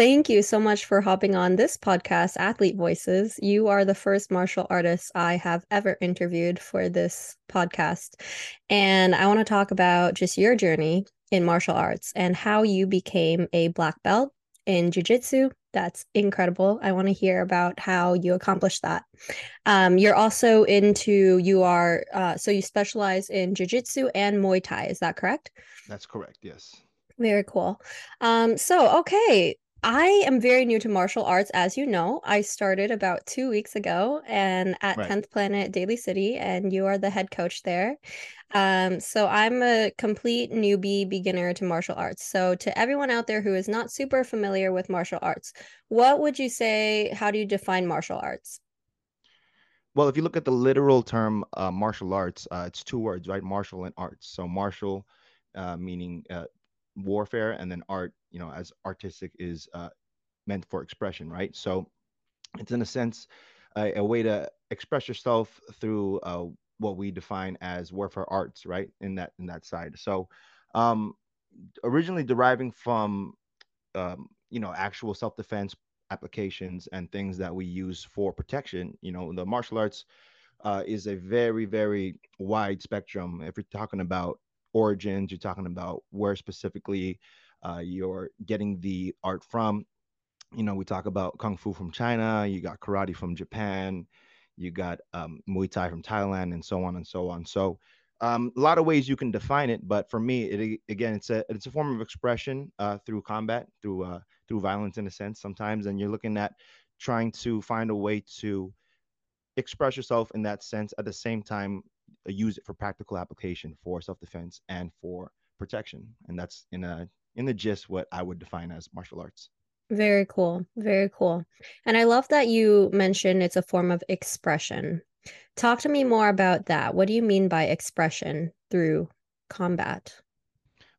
Thank you so much for hopping on this podcast, Athlete Voices. You are the first martial artist I have ever interviewed for this podcast. And I want to talk about just your journey in martial arts and how you became a black belt in jiu-jitsu. That's incredible. I want to hear about how you accomplished that. Um, you're also into you are uh, so you specialize in jiu-jitsu and muay thai is that correct? That's correct yes. Very cool. Um, so okay I am very new to martial arts, as you know. I started about two weeks ago and at right. 10th Planet Daly City, and you are the head coach there. Um, so I'm a complete newbie beginner to martial arts. So to everyone out there who is not super familiar with martial arts, what would you say? How do you define martial arts? Well, if you look at the literal term uh, martial arts, uh, it's two words, right? Martial and arts. So martial uh, meaning uh, warfare and then art you know as artistic is uh, meant for expression right? So it's in a sense a, a way to express yourself through uh, what we define as warfare arts right? In that in that side. So um originally deriving from um, you know actual self-defense applications and things that we use for protection you know the martial arts uh, is a very very wide spectrum. If you're talking about origins, you're talking about where specifically uh, you're getting the art from. You know, we talk about kung fu from China, you got karate from Japan, you got um, Muay Thai from Thailand, and so on and so on. So, um, a lot of ways you can define it, but for me, it again, it's a it's a form of expression uh, through combat, through uh, through violence in a sense sometimes, and you're looking at trying to find a way to express yourself in that sense at the same time use it for practical application for self-defense and for protection and that's in a in the gist what i would define as martial arts. Very cool very cool. And i love that you mentioned it's a form of expression. Talk to me more about that. What do you mean by expression through combat?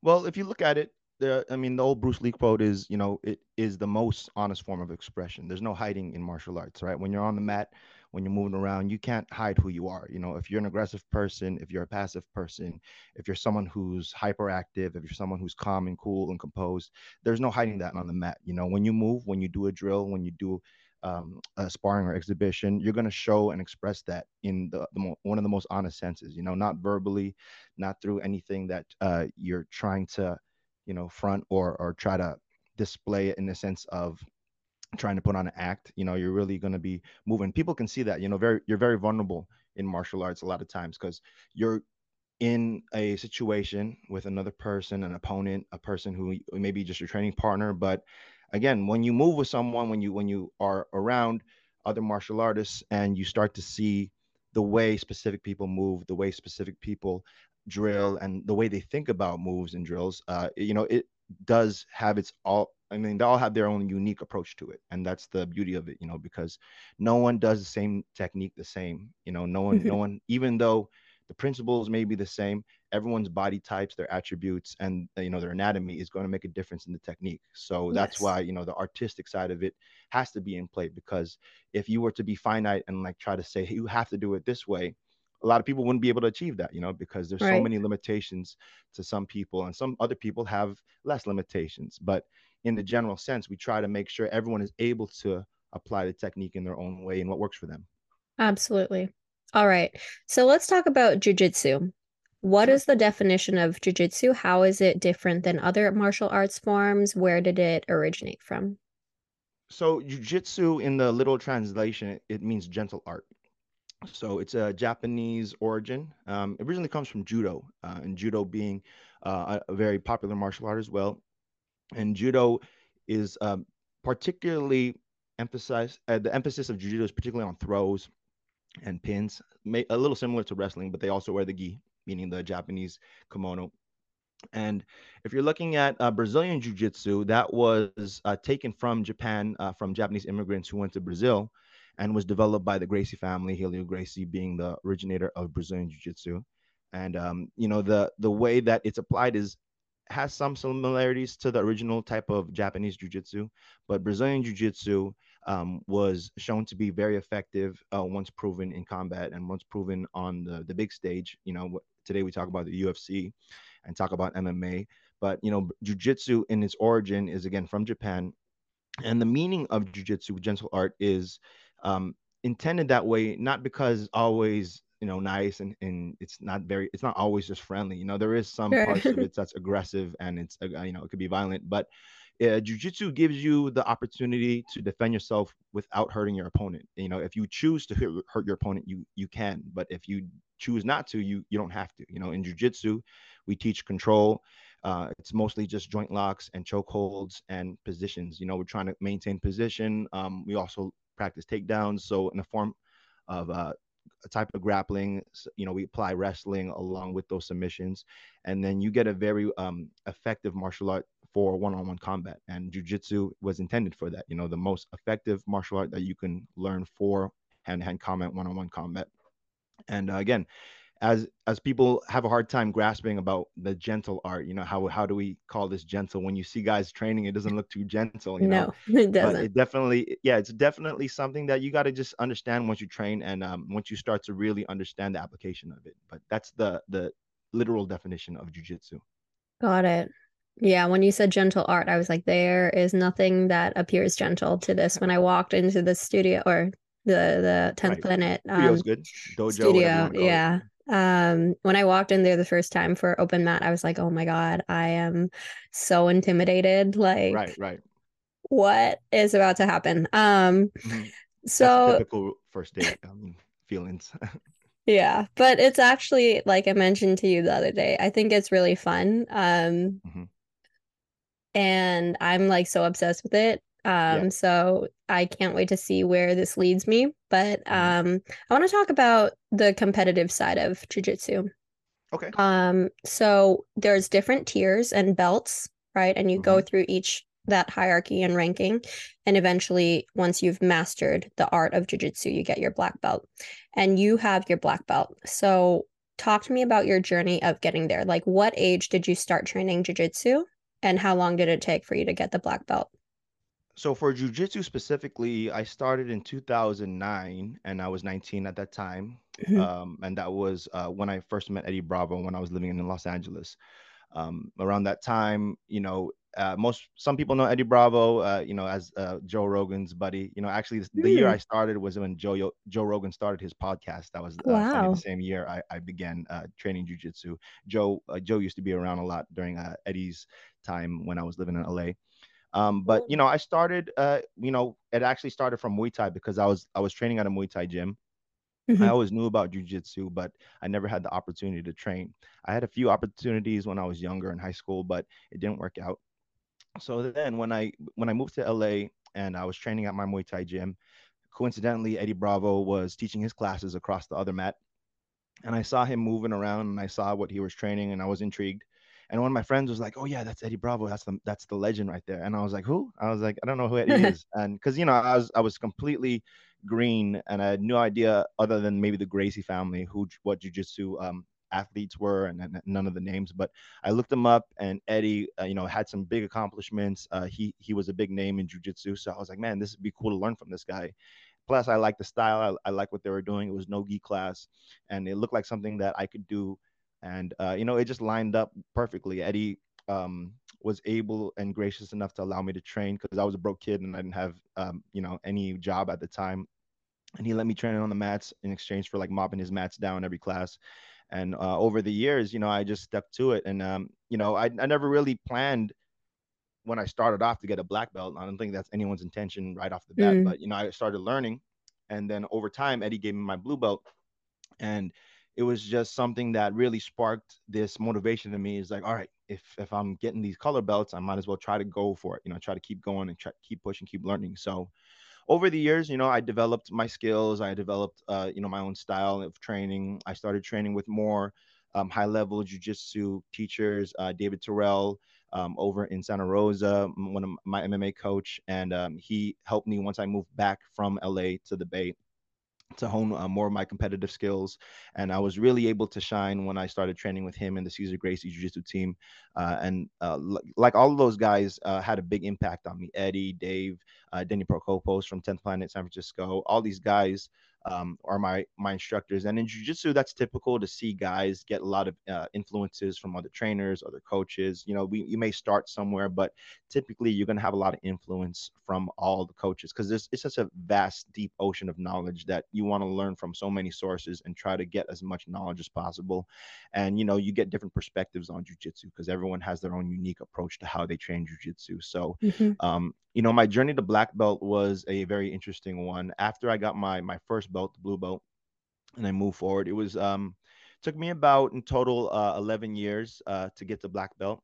Well if you look at it the i mean the old bruce lee quote is you know it is the most honest form of expression. There's no hiding in martial arts right? When you're on the mat when you're moving around, you can't hide who you are. You know, if you're an aggressive person, if you're a passive person, if you're someone who's hyperactive, if you're someone who's calm and cool and composed, there's no hiding that on the mat. You know, when you move, when you do a drill, when you do um, a sparring or exhibition, you're going to show and express that in the, the mo- one of the most honest senses. You know, not verbally, not through anything that uh, you're trying to, you know, front or or try to display it in the sense of trying to put on an act you know you're really going to be moving. People can see that you know very you're very vulnerable in martial arts a lot of times because you're in a situation with another person an opponent a person who maybe just your training partner but again when you move with someone when you when you are around other martial artists and you start to see the way specific people move the way specific people drill and the way they think about moves and drills uh, you know it does have its all I mean, they all have their own unique approach to it, and that's the beauty of it, you know, because no one does the same technique the same. You know, no one, no one, even though the principles may be the same, everyone's body types, their attributes, and you know their anatomy is going to make a difference in the technique. So that's yes. why you know the artistic side of it has to be in play because if you were to be finite and like try to say hey, you have to do it this way, a lot of people wouldn't be able to achieve that, you know, because there's right. so many limitations to some people, and some other people have less limitations, but in the general sense, we try to make sure everyone is able to apply the technique in their own way and what works for them. Absolutely. All right. So let's talk about jujitsu. What is the definition of jujitsu? How is it different than other martial arts forms? Where did it originate from? So, jujitsu in the literal translation, it means gentle art. So, it's a Japanese origin. Um, it originally comes from judo, uh, and judo being uh, a very popular martial art as well and judo is um, particularly emphasized. Uh, the emphasis of judo is particularly on throws and pins, may, a little similar to wrestling, but they also wear the gi, meaning the Japanese kimono. And if you're looking at uh, Brazilian Jiu Jitsu, that was uh, taken from Japan, uh, from Japanese immigrants who went to Brazil and was developed by the Gracie family, Helio Gracie being the originator of Brazilian Jiu Jitsu. And, um, you know, the, the way that it's applied is has some similarities to the original type of Japanese jiu-jitsu, but Brazilian jiu-jitsu um, was shown to be very effective uh, once proven in combat and once proven on the, the big stage. You know, today we talk about the UFC and talk about MMA, but you know, jiu-jitsu in its origin is again from Japan, And the meaning of jujitsu, gentle art, is um, intended that way, not because always you know nice and, and it's not very it's not always just friendly you know there is some Sure. parts of it that's aggressive and it's uh, you know it could be violent but uh, jiu-jitsu gives you the opportunity to defend yourself without hurting your opponent you know if you choose to hurt, hurt your opponent you you can but if you choose not to you you don't have to you know in jiu-jitsu we teach control uh, it's mostly just joint locks and choke holds and positions you know we're trying to maintain position um, we also practice takedowns so in the form of uh, type of grappling you know we apply wrestling along with those submissions and then you get a very um, effective martial art for one-on-one combat and jiu-jitsu was intended for that you know the most effective martial art that you can learn for hand-to-hand combat one-on-one combat. And uh, again as as people have a hard time grasping about the gentle art you know how how do we call this gentle when you see guys training it doesn't look too gentle you know No, it doesn't. it definitely yeah it's definitely something that you got to just understand once you train and um, once you start to really understand the application of it but that's the the literal definition of jujitsu Got it. Yeah, when you said gentle art, I was like, there is nothing that appears gentle to this. When I walked into the studio or the the 10th right Planet um, Studio's good dojo studio, yeah. Um, when I walked in there the first time for open mat, I was like, oh my God, I am so intimidated. Like, right right. what is about to happen? Um, hmm so typical first date um, feelings yeah, but it's actually like I mentioned to you the other day, I think it's really fun. Um, hmm and I'm like so obsessed with it. Yeah Um, so I can't wait to see where this leads me. But hmm um, I want to talk about the competitive side of jujitsu. okay Um, so there's different tiers and belts, right? And you go hmm through each that hierarchy and ranking. And eventually, once you've mastered the art of jujitsu, you get your black belt. And you have your black belt. So talk to me about your journey of getting there. Like, what age did you start training jujitsu? And how long did it take for you to get the black belt? So for jujitsu specifically, I started in 2009 and I was 19 at that time. Mhm. Um, and that was uh, when I first met Eddie Bravo when I was living in Los Angeles. Um, around that time, you know, uh, most some people know Eddie Bravo, uh, you know, as uh, Joe Rogan's buddy. You know, actually, this, the year Mm, I started was when Joe Joe Rogan started his podcast. That was uh, funny. The same year I, I began uh, training jujitsu. Joe uh, Joe used to be around a lot during uh, Eddie's time when I was living in LA. Um, but you know, I started, uh, you know, it actually started from Muay Thai because I was I was training at a Muay Thai gym. I mhm, always knew about jujitsu, but I never had the opportunity to train. I had a few opportunities when I was younger in high school, but it didn't work out. So then when I when I moved to LA and I was training at my Muay Thai gym, coincidentally Eddie Bravo was teaching his classes across the other mat and I saw him moving around and I saw what he was training and I was intrigued. And one of my friends was like, "Oh yeah, that's Eddie Bravo. That's the that's the legend right there." And I was like, "Who?" I was like, "I don't know who Eddie is." And because you know, I was I was completely green and I had no idea other than maybe the Gracie family who what jujitsu um, athletes were and, and none of the names. But I looked him up and Eddie, uh, you know, had some big accomplishments. Uh, he he was a big name in jujitsu, so I was like, "Man, this would be cool to learn from this guy." Plus, I like the style. I, I like what they were doing. It was no gi class, and it looked like something that I could do. And uh, you know, it just lined up perfectly. Eddie um, was able and gracious enough to allow me to train because I was a broke kid and I didn't have um, you know any job at the time. And he let me train on the mats in exchange for like mopping his mats down every class. And uh, over the years, you know, I just stuck to it. And um, you know, I, I never really planned when I started off to get a black belt. I don't think that's anyone's intention right off the bat, mm, but you know, I started learning, and then over time, Eddie gave me my blue belt, and it was just something that really sparked this motivation in me. Is like, all right, if if I'm getting these color belts, I might as well try to go for it. You know, try to keep going and try, keep pushing, keep learning. So over the years, you know, I developed my skills. I developed, uh, you know, my own style of training. I started training with more um, high level jujitsu teachers, uh, David Terrell. Um, over in Santa Rosa, one of my MMA coach, and um, he helped me once I moved back from LA to the Bay to hone uh, more of my competitive skills. And I was really able to shine when I started training with him and the Cesar Gracie Jiu Jitsu team. Uh, and uh, l- like all of those guys uh, had a big impact on me. Eddie, Dave, uh, Denny Prokopos from 10th Planet San Francisco, all these guys um, are my my instructors. And in jujitsu, that's typical to see guys get a lot of uh, influences from other trainers, other coaches. You know, we you may start somewhere, but typically you're going to have a lot of influence from all the coaches because it's such a vast, deep ocean of knowledge that you want to learn from so many sources and try to get as much knowledge as possible. And you know, you get different perspectives on jujitsu because everyone has their own unique approach to how they train jujitsu. So, mm-hmm. um, you know, my journey to black belt was a very interesting one. After I got my my first belt, the blue belt, and I moved forward, it was um, took me about in total uh, 11 years uh, to get to black belt.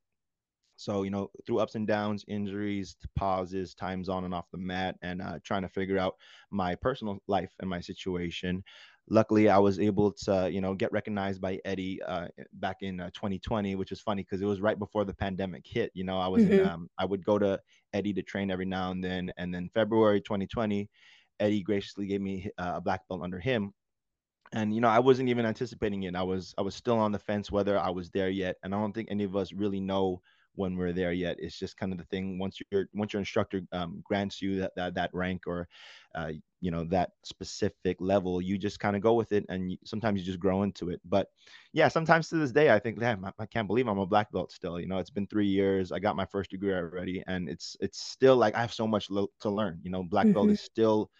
So, you know, through ups and downs, injuries, pauses, times on and off the mat, and uh, trying to figure out my personal life and my situation. Luckily, I was able to, you know, get recognized by Eddie uh, back in uh, 2020, which is funny because it was right before the pandemic hit. You know, I was mm-hmm. in, um, I would go to Eddie to train every now and then, and then February 2020, Eddie graciously gave me uh, a black belt under him, and you know i wasn't even anticipating it. I was i was still on the fence whether i was there yet. And i don't think any of us really know when we're there yet. It's just kind of the thing once your once your instructor um, grants you that, that that rank or uh, you know that specific level, you just kind of go with it, and you, sometimes you just grow into it. But yeah, sometimes to this day, I think, damn, I, I can't believe I'm a black belt still. You know, it's been three years. I got my first degree already, and it's it's still like I have so much lo- to learn. You know, black mm-hmm. belt is still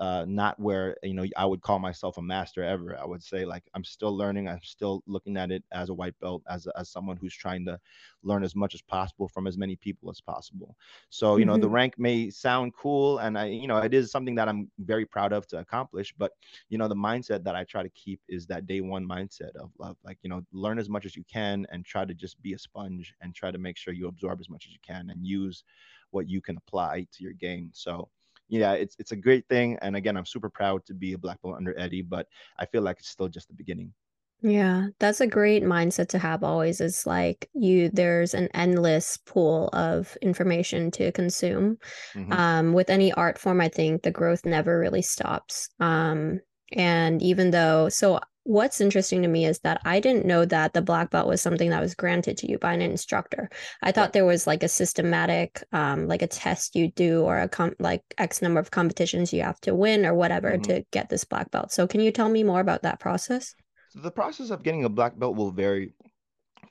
uh, not where you know I would call myself a master ever. I would say like I'm still learning. I'm still looking at it as a white belt, as as someone who's trying to learn as much as possible from as many people as possible. So you mm-hmm. know the mm-hmm. rank may sound cool, and I you know it is something that I'm very proud of to accomplish. But you know the mindset that I try to keep is that day one mindset of, love. like you know learn as much as you can and try to just be a sponge and try to make sure you absorb as much as you can and use what you can apply to your game. So yeah, it's it's a great thing. And again, I'm super proud to be a black belt under Eddie, but I feel like it's still just the beginning. Yeah, that's a great mindset to have always. Is like you there's an endless pool of information to consume. Mm-hmm. Um, with any art form, I think the growth never really stops. Um, and even though so what's interesting to me is that I didn't know that the black belt was something that was granted to you by an instructor. I thought there was like a systematic, um, like a test you do or a com- like X number of competitions you have to win or whatever mm-hmm. to get this black belt. So can you tell me more about that process? So the process of getting a black belt will vary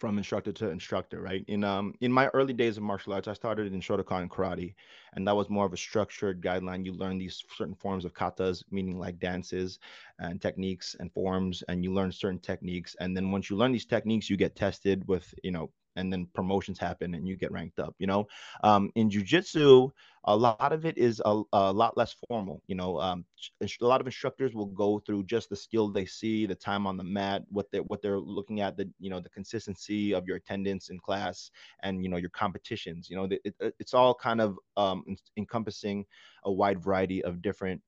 from instructor to instructor, right? In um in my early days of martial arts, I started in Shotokan karate, and that was more of a structured guideline. You learn these certain forms of katas, meaning like dances and techniques and forms, and you learn certain techniques. And then once you learn these techniques, you get tested with you know and then promotions happen and you get ranked up you know? Um, in jiu-jitsu a lot of it is a, a lot less formal you know? Um, a lot of instructors will go through just the skill they see the time on the mat what they what they're looking at the you know the consistency of your attendance in class and you know your competitions you know? It, it, it's all kind of um, encompassing a wide variety of different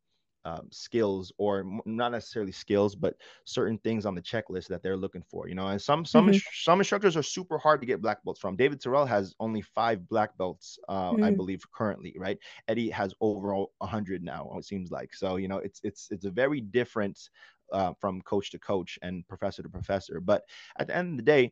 um, skills or not necessarily skills but certain things on the checklist that they're looking for you know and some some mm-hmm. some instructors are super hard to get black belts from david terrell has only five black belts uh, mm-hmm. i mm. believe currently right eddie has over 100 now it seems like so you know it's it's it's a very different uh, from coach to coach and professor to professor but at the end of the day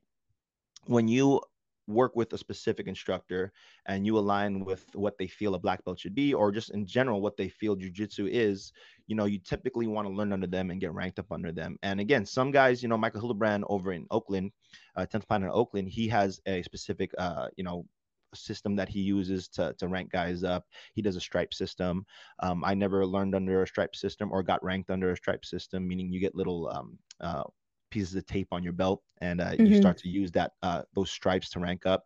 when you work with a specific instructor and you align with what they feel a black belt should be or just in general what they feel jujitsu is you know you typically want to learn under them and get ranked up under them and again some guys you know michael hildebrand over in oakland uh, 10th planet in oakland he has a specific uh, you know system that he uses to, to rank guys up. He does a stripe system. Um, I never learned under a stripe system or got ranked under a stripe system, meaning you get little um, uh, pieces of tape on your belt and uh, mm-hmm. you start to use that uh, those stripes to rank up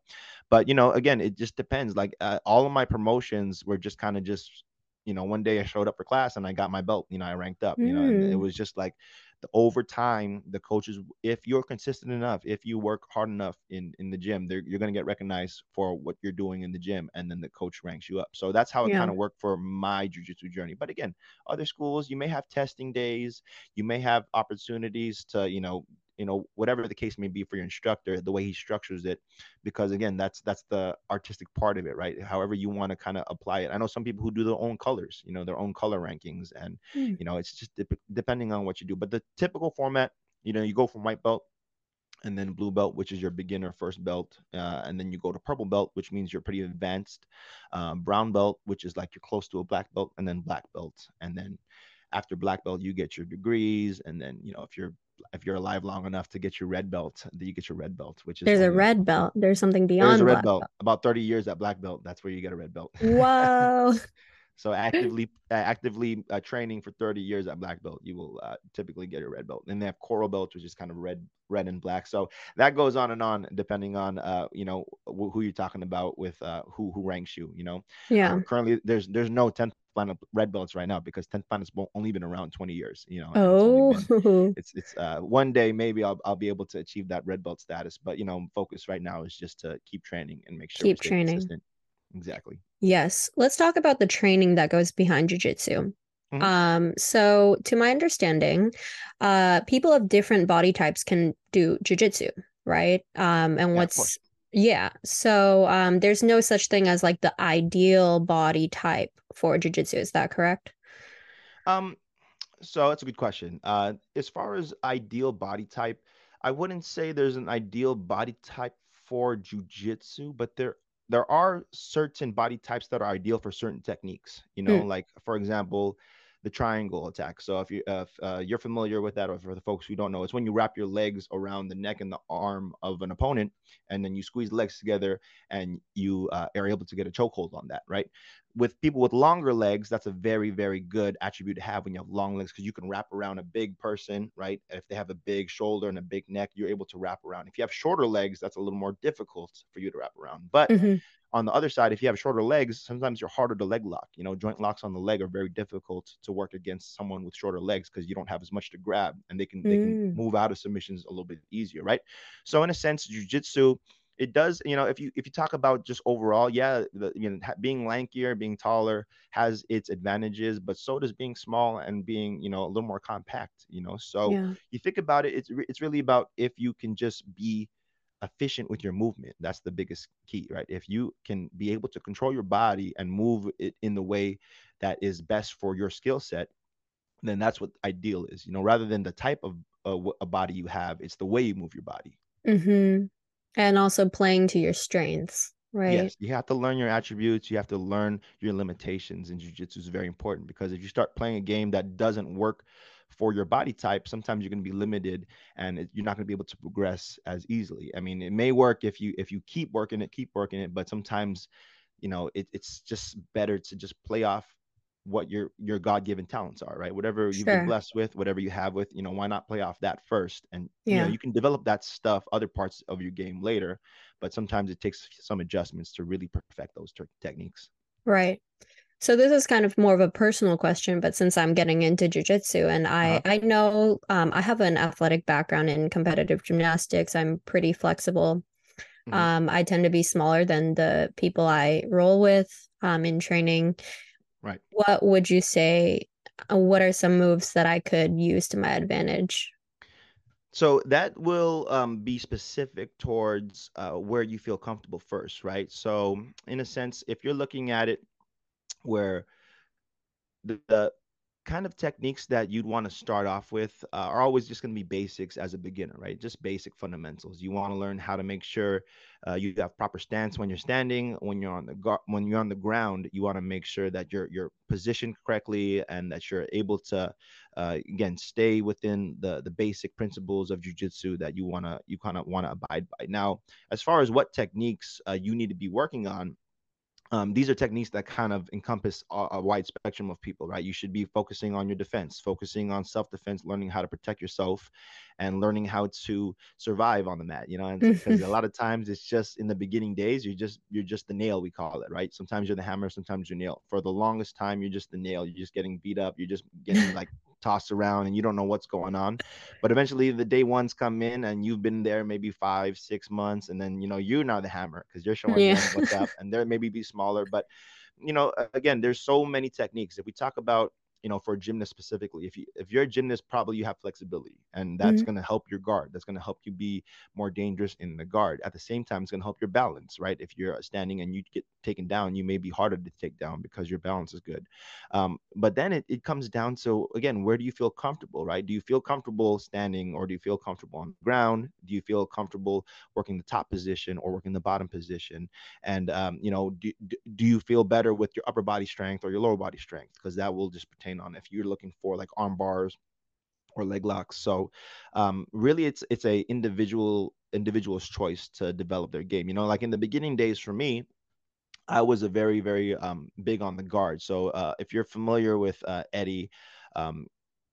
but you know again it just depends like uh, all of my promotions were just kind of just you know one day i showed up for class and i got my belt you know i ranked up mm. you know it mm. was just like over time the coaches if you're consistent enough if you work hard enough in in the gym you're going to get recognized for what you're doing in the gym and then the coach ranks you up so that's how it yeah. kind of worked for my jiu-jitsu journey but again other schools you may have testing days you may have opportunities to you know you know whatever the case may be for your instructor the way he structures it because again that's that's the artistic part of it right? However you want to kind of apply it. I know some people who do their own colors you know their own color rankings and mm. you know it's just de- depending on what you do. But the typical format you know you go from white belt and then blue belt, which is your beginner first belt, uh, and then you go to purple belt, which means you're pretty advanced, um, brown belt, which is like you're close to a black belt, and then black belt, and then after black belt, you get your degrees, and then you know if you're if you're alive long enough to get your red belt, then you get your red belt, which is there's a red belt. There's something beyond. There's a red belt. belt. About 30 years at black belt, that's where you get a red belt. Whoa. so actively uh, actively uh, training for 30 years at black belt, you will uh, typically get a red belt. And they have coral belts, which is kind of red red and black. So that goes on and on depending on uh you know wh- who you're talking about with uh who who ranks you. You know. Yeah. Um, currently, there's there's no 10th planet red belts right now because 10th planet's only been around 20 years you know oh it's been, it's, it's uh one day maybe I'll, I'll be able to achieve that red belt status but you know focus right now is just to keep training and make sure keep training. consistent. exactly. Yes. Let's talk about the training that goes behind jiu-jitsu. Mm-hmm. um so to my understanding uh people of different body types can do jiu-jitsu right? Um and yeah, what's yeah. So um, there's no such thing as like the ideal body type for jujitsu. Is that correct? Um, so that's a good question. Uh, as far as ideal body type, I wouldn't say there's an ideal body type for jujitsu, but there there are certain body types that are ideal for certain techniques. You know, mm. like for example, the triangle attack. So if you if uh, you're familiar with that, or for the folks who don't know, it's when you wrap your legs around the neck and the arm of an opponent, and then you squeeze legs together, and you uh, are able to get a chokehold on that, right? With people with longer legs, that's a very very good attribute to have when you have long legs because you can wrap around a big person, right? If they have a big shoulder and a big neck, you're able to wrap around. If you have shorter legs, that's a little more difficult for you to wrap around, but mm-hmm on the other side, if you have shorter legs, sometimes you're harder to leg lock. You know, joint locks on the leg are very difficult to work against someone with shorter legs because you don't have as much to grab, and they can mm. they can mm. move out of submissions a little bit easier, right? So in a sense, jujitsu it does you know if you if you talk about just overall yeah the, you know being lankier being taller has its advantages but so does being small and being you know a little more compact you know so yeah. you think about it it's it's really about if you can just be efficient with your movement. That's the biggest key, right? If you can be able to control your body and move it in the way that is best for your skill set, then that's what ideal is. You know, rather than the type of uh, a body you have, it's the way you move your body. Mm-hmm. And also playing to your strengths, right? Yes, you have to learn your attributes. You have to learn your limitations, and jujitsu is very important because if you start playing a game that doesn't work for your body type, sometimes you're going to be limited and you're not going to be able to progress as easily. I mean, it may work if you if you keep working it, keep working it, but sometimes, you know, it, it's just better to just play off what your your god-given talents are right whatever you've sure. been blessed with whatever you have with you know why not play off that first and yeah. you know you can develop that stuff other parts of your game later but sometimes it takes some adjustments to really perfect those ter- techniques right so this is kind of more of a personal question, but since I'm getting into jujitsu and I, uh-huh. I know um, I have an athletic background in competitive gymnastics, I'm pretty flexible. Mm-hmm. Um, I tend to be smaller than the people I roll with um, in training. Right. What would you say? Uh, what are some moves that I could use to my advantage? So that will um, be specific towards uh, where you feel comfortable first, right? So, in a sense, if you're looking at it where the, the kind of techniques that you'd want to start off with uh, are always just going to be basics as a beginner, right? Just basic fundamentals. You want to learn how to make sure uh, you have proper stance when you're standing, when you're on the when you're on the ground. You want to make sure that you're you're positioned correctly and that you're able to, uh, again, stay within the the basic principles of jujitsu that you wanna you kind of want to abide by. Now, as far as what techniques uh, you need to be working on, um, these are techniques that kind of encompass a, a, wide spectrum of people, right? You should be focusing on your defense, focusing on self defense, learning how to protect yourself, and learning how to survive on the mat. You know, because a lot of times it's just in the beginning days, you're just you're just the nail we call it, right? Sometimes you're the hammer, sometimes you're nail. For the longest time, you're just the nail. You're just getting beat up. You're just getting like tossed around and you don't know what's going on. But eventually the day ones come in and you've been there maybe five, six months, and then you know you're now the hammer because you're showing yeah. them what's up, and they're maybe be smaller. But you know, again, there's so many techniques. If we talk about you know, for a gymnast specifically, if you if you're a gymnast, probably you have flexibility, and that's mm-hmm. going to help your guard. That's going to help you be more dangerous in the guard. At the same time, it's going to help your balance, right? If you're standing and you get taken down, you may be harder to take down because your balance is good. Um, but then it, it comes down So again, where do you feel comfortable, right? Do you feel comfortable standing, or do you feel comfortable on the ground? Do you feel comfortable working the top position or working the bottom position? And um, you know, do, do you feel better with your upper body strength or your lower body strength? Because that will just pertain on if you're looking for like arm bars or leg locks. So um, really it's it's a individual individual's choice to develop their game. You know, like in the beginning days for me, I was a very, very um, big on the guard. So uh, if you're familiar with uh, Eddie, um,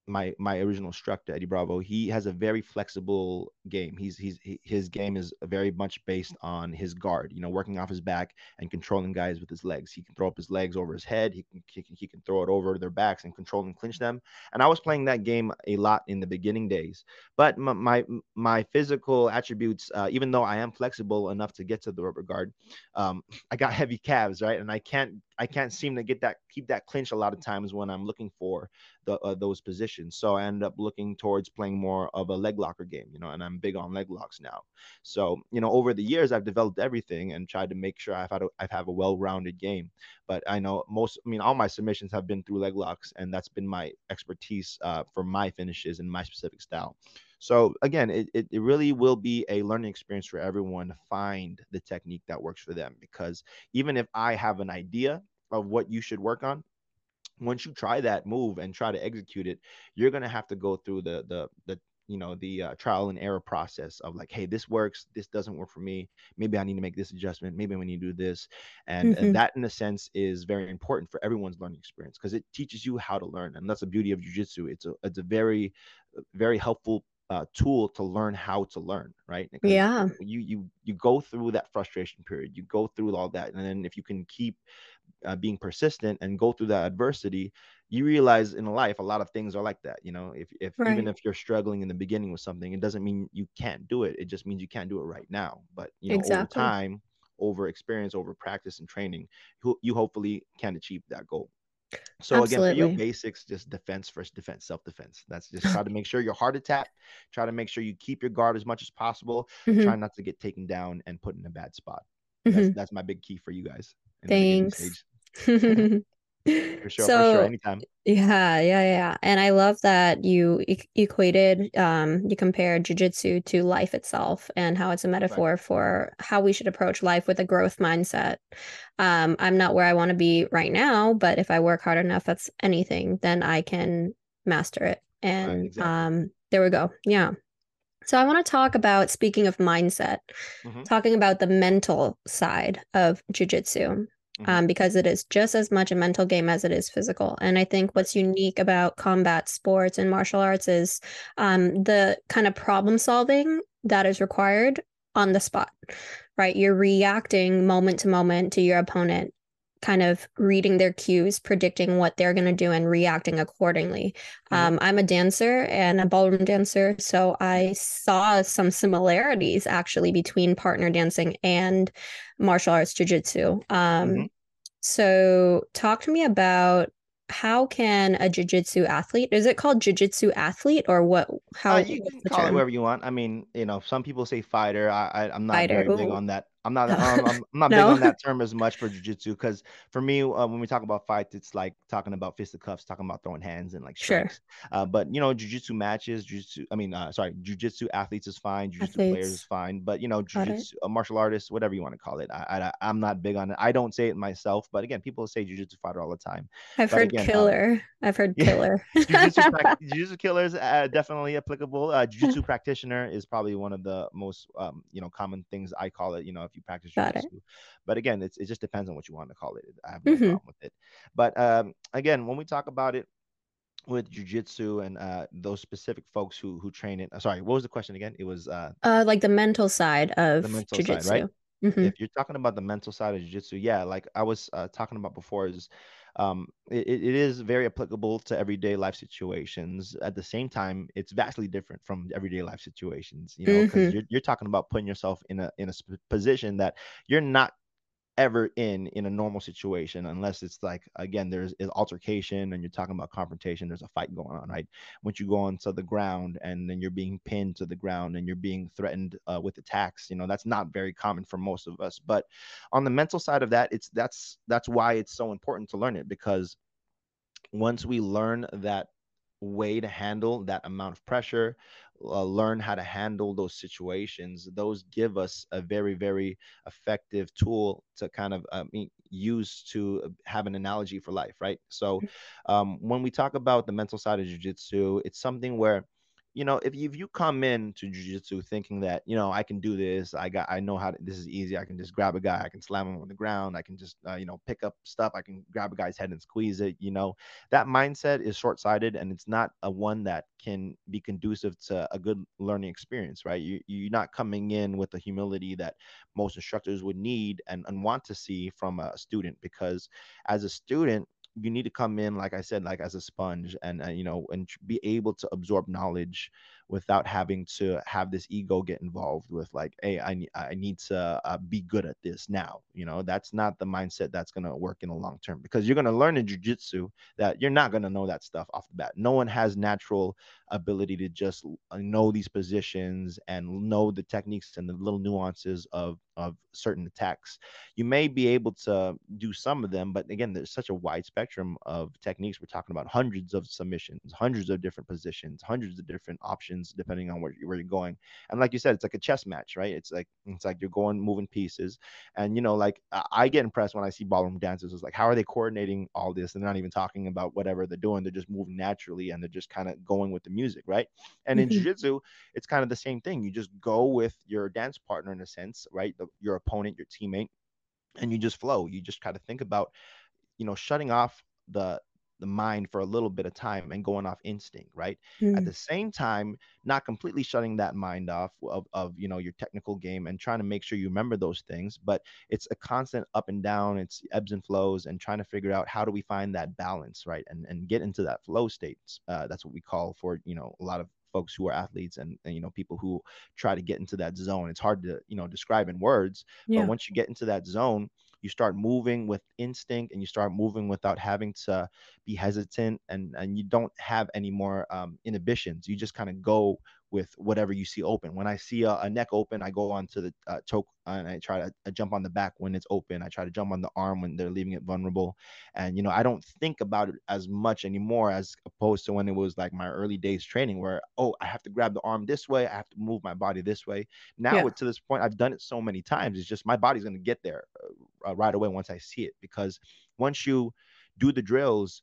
my my original instructor Eddie Bravo, he has a very flexible game. He's he's he, his game is very much based on his guard. You know, working off his back and controlling guys with his legs. He can throw up his legs over his head. He can he can, he can throw it over their backs and control and clinch them. And I was playing that game a lot in the beginning days. But my my, my physical attributes, uh, even though I am flexible enough to get to the rubber guard, um, I got heavy calves, right? And I can't I can't seem to get that keep that clinch a lot of times when I'm looking for the, uh, those positions. So I end up looking towards playing more of a leg locker game, you know, and I'm big on leg locks now. So you know, over the years I've developed everything and tried to make sure I've had a, I've have a well-rounded game. But I know most, I mean, all my submissions have been through leg locks, and that's been my expertise uh, for my finishes and my specific style. So again, it, it, it, really will be a learning experience for everyone to find the technique that works for them. Because even if I have an idea of what you should work on once you try that move and try to execute it you're going to have to go through the the the you know the uh, trial and error process of like hey this works this doesn't work for me maybe i need to make this adjustment maybe we need to do this and, mm-hmm. and that in a sense is very important for everyone's learning experience because it teaches you how to learn and that's the beauty of jiu-jitsu it's a it's a very very helpful uh, tool to learn how to learn right? Because yeah. you you you go through that frustration period you go through all that and then if you can keep uh, being persistent and go through that adversity you realize in life a lot of things are like that you know? If, if right. even if you're struggling in the beginning with something it doesn't mean you can't do it it just means you can't do it right now. But you know exactly. over time over experience over practice and training you, you hopefully can achieve that goal so Absolutely. again, for you, basics just defense first, defense, self defense. That's just try to make sure your heart attack. Try to make sure you keep your guard as much as possible. Mm-hmm. Try not to get taken down and put in a bad spot. Mm-hmm. That's, that's my big key for you guys. Thanks. for sure, so, for sure, anytime. Yeah, yeah, yeah. And I love that you e- equated, um, you compared jujitsu to life itself and how it's a metaphor right. for how we should approach life with a growth mindset. Um, I'm not where I want to be right now, but if I work hard enough, that's anything, then I can master it. And right, exactly. um, there we go. Yeah. So I want to talk about speaking of mindset, mm-hmm. talking about the mental side of jujitsu mm-hmm. um, because it is just as much a mental game as it is physical. And I think what's unique about combat sports and martial arts is um, the kind of problem solving that is required on the spot, right? You're reacting moment to moment to your opponent kind of reading their cues, predicting what they're going to do, and reacting accordingly. Mm-hmm. Um, I'm a dancer and a ballroom dancer, so I saw some similarities actually between partner dancing and martial arts jujitsu. Um, mm-hmm. So, talk to me about how can a jiu-jitsu athlete is it called jiu-jitsu athlete or what how uh, you can call term? it whatever you want i mean you know some people say fighter i, I am not fighter. very big on that I'm not. Um, I'm, I'm, not no. big on that term as much for jujitsu because for me, uh, when we talk about fights, it's like talking about fisticuffs, talking about throwing hands and like strikes. Sure. Uh, but you know, jujitsu matches, jujitsu. I mean, uh, sorry, jujitsu athletes is fine. Jujitsu players is fine. But you know, jujitsu uh, martial artists, whatever you want to call it, I, I, am not big on it. I don't say it myself, but again, people say jujitsu fighter all the time. I've but heard again, um, killer. I've heard killer. jujitsu, jiu-jitsu killer is uh, definitely applicable. Uh, jujitsu practitioner is probably one of the most um, you know common things I call it. You know, if you practice jiu-jitsu but again, it's, it just depends on what you want to call it. I have no mm-hmm. problem with it. But um, again, when we talk about it with jujitsu and uh, those specific folks who who train it. Uh, sorry, what was the question again? It was uh, uh like the mental side of the mental jiu-jitsu. side, right? Mm-hmm. If you're talking about the mental side of jiu-jitsu, yeah, like I was uh, talking about before, is um, it, it is very applicable to everyday life situations. At the same time, it's vastly different from everyday life situations. You know, because mm-hmm. you're, you're talking about putting yourself in a in a position that you're not ever in in a normal situation unless it's like again there's an altercation and you're talking about confrontation there's a fight going on right? Once you go onto the ground and then you're being pinned to the ground and you're being threatened uh, with attacks you know that's not very common for most of us but on the mental side of that it's that's that's why it's so important to learn it because once we learn that way to handle that amount of pressure uh, learn how to handle those situations those give us a very very effective tool to kind of mean use to have an analogy for life, right? So um, when we talk about the mental side of jujitsu, it's something where you know, if you, if you come in to jujitsu thinking that, you know, I can do this, I got, I know how to, this is easy. I can just grab a guy, I can slam him on the ground, I can just, uh, you know, pick up stuff, I can grab a guy's head and squeeze it. You know, that mindset is short sighted and it's not a one that can be conducive to a good learning experience, right? You, you're not coming in with the humility that most instructors would need and, and want to see from a student because as a student, you need to come in like i said like as a sponge and uh, you know and be able to absorb knowledge without having to have this ego get involved with like hey i need i need to uh, be good at this now you know? That's not the mindset that's going to work in the long term because you're going to learn in jiu-jitsu that you're not going to know that stuff off the bat. No one has natural ability to just uh, know these positions and know the techniques and the little nuances of of certain attacks you may be able to do some of them but again there's such a wide spectrum of techniques we're talking about hundreds of submissions hundreds of different positions hundreds of different options depending on where, where you're going. And like you said, it's like a chess match, right? It's like it's like you're going moving pieces. And you know, like I get impressed when I see ballroom dancers. It's like how are they coordinating all this? They're not even talking about whatever they're doing. They're just moving naturally and they're just kind of going with the music, right? And in mm-hmm. jiu-jitsu, it's kind of the same thing. You just go with your dance partner in a sense, right? The, your opponent, your teammate, and you just flow. You just kind of think about, you know, shutting off the the mind for a little bit of time and going off instinct right mm. at the same time not completely shutting that mind off of, of you know your technical game and trying to make sure you remember those things but it's a constant up and down it's ebbs and flows and trying to figure out how do we find that balance right and and get into that flow state uh, that's what we call for you know a lot of folks who are athletes and, and, you know people who try to get into that zone it's hard to you know describe in words yeah. but once you get into that zone you start moving with instinct and you start moving without having to be hesitant and and you don't have any more um, inhibitions. You just kind of go with whatever you see open. When I see a, a neck open, I go onto the uh, choke and I try to uh, jump on the back when it's open. I try to jump on the arm when they're leaving it vulnerable. And, you know, I don't think about it as much anymore as opposed to when it was like my early days training where, oh, I have to grab the arm this way. I have to move my body this way. Now, yeah. to this point, I've done it so many times. It's just my body's going to get there uh, right away once I see it because once you do the drills,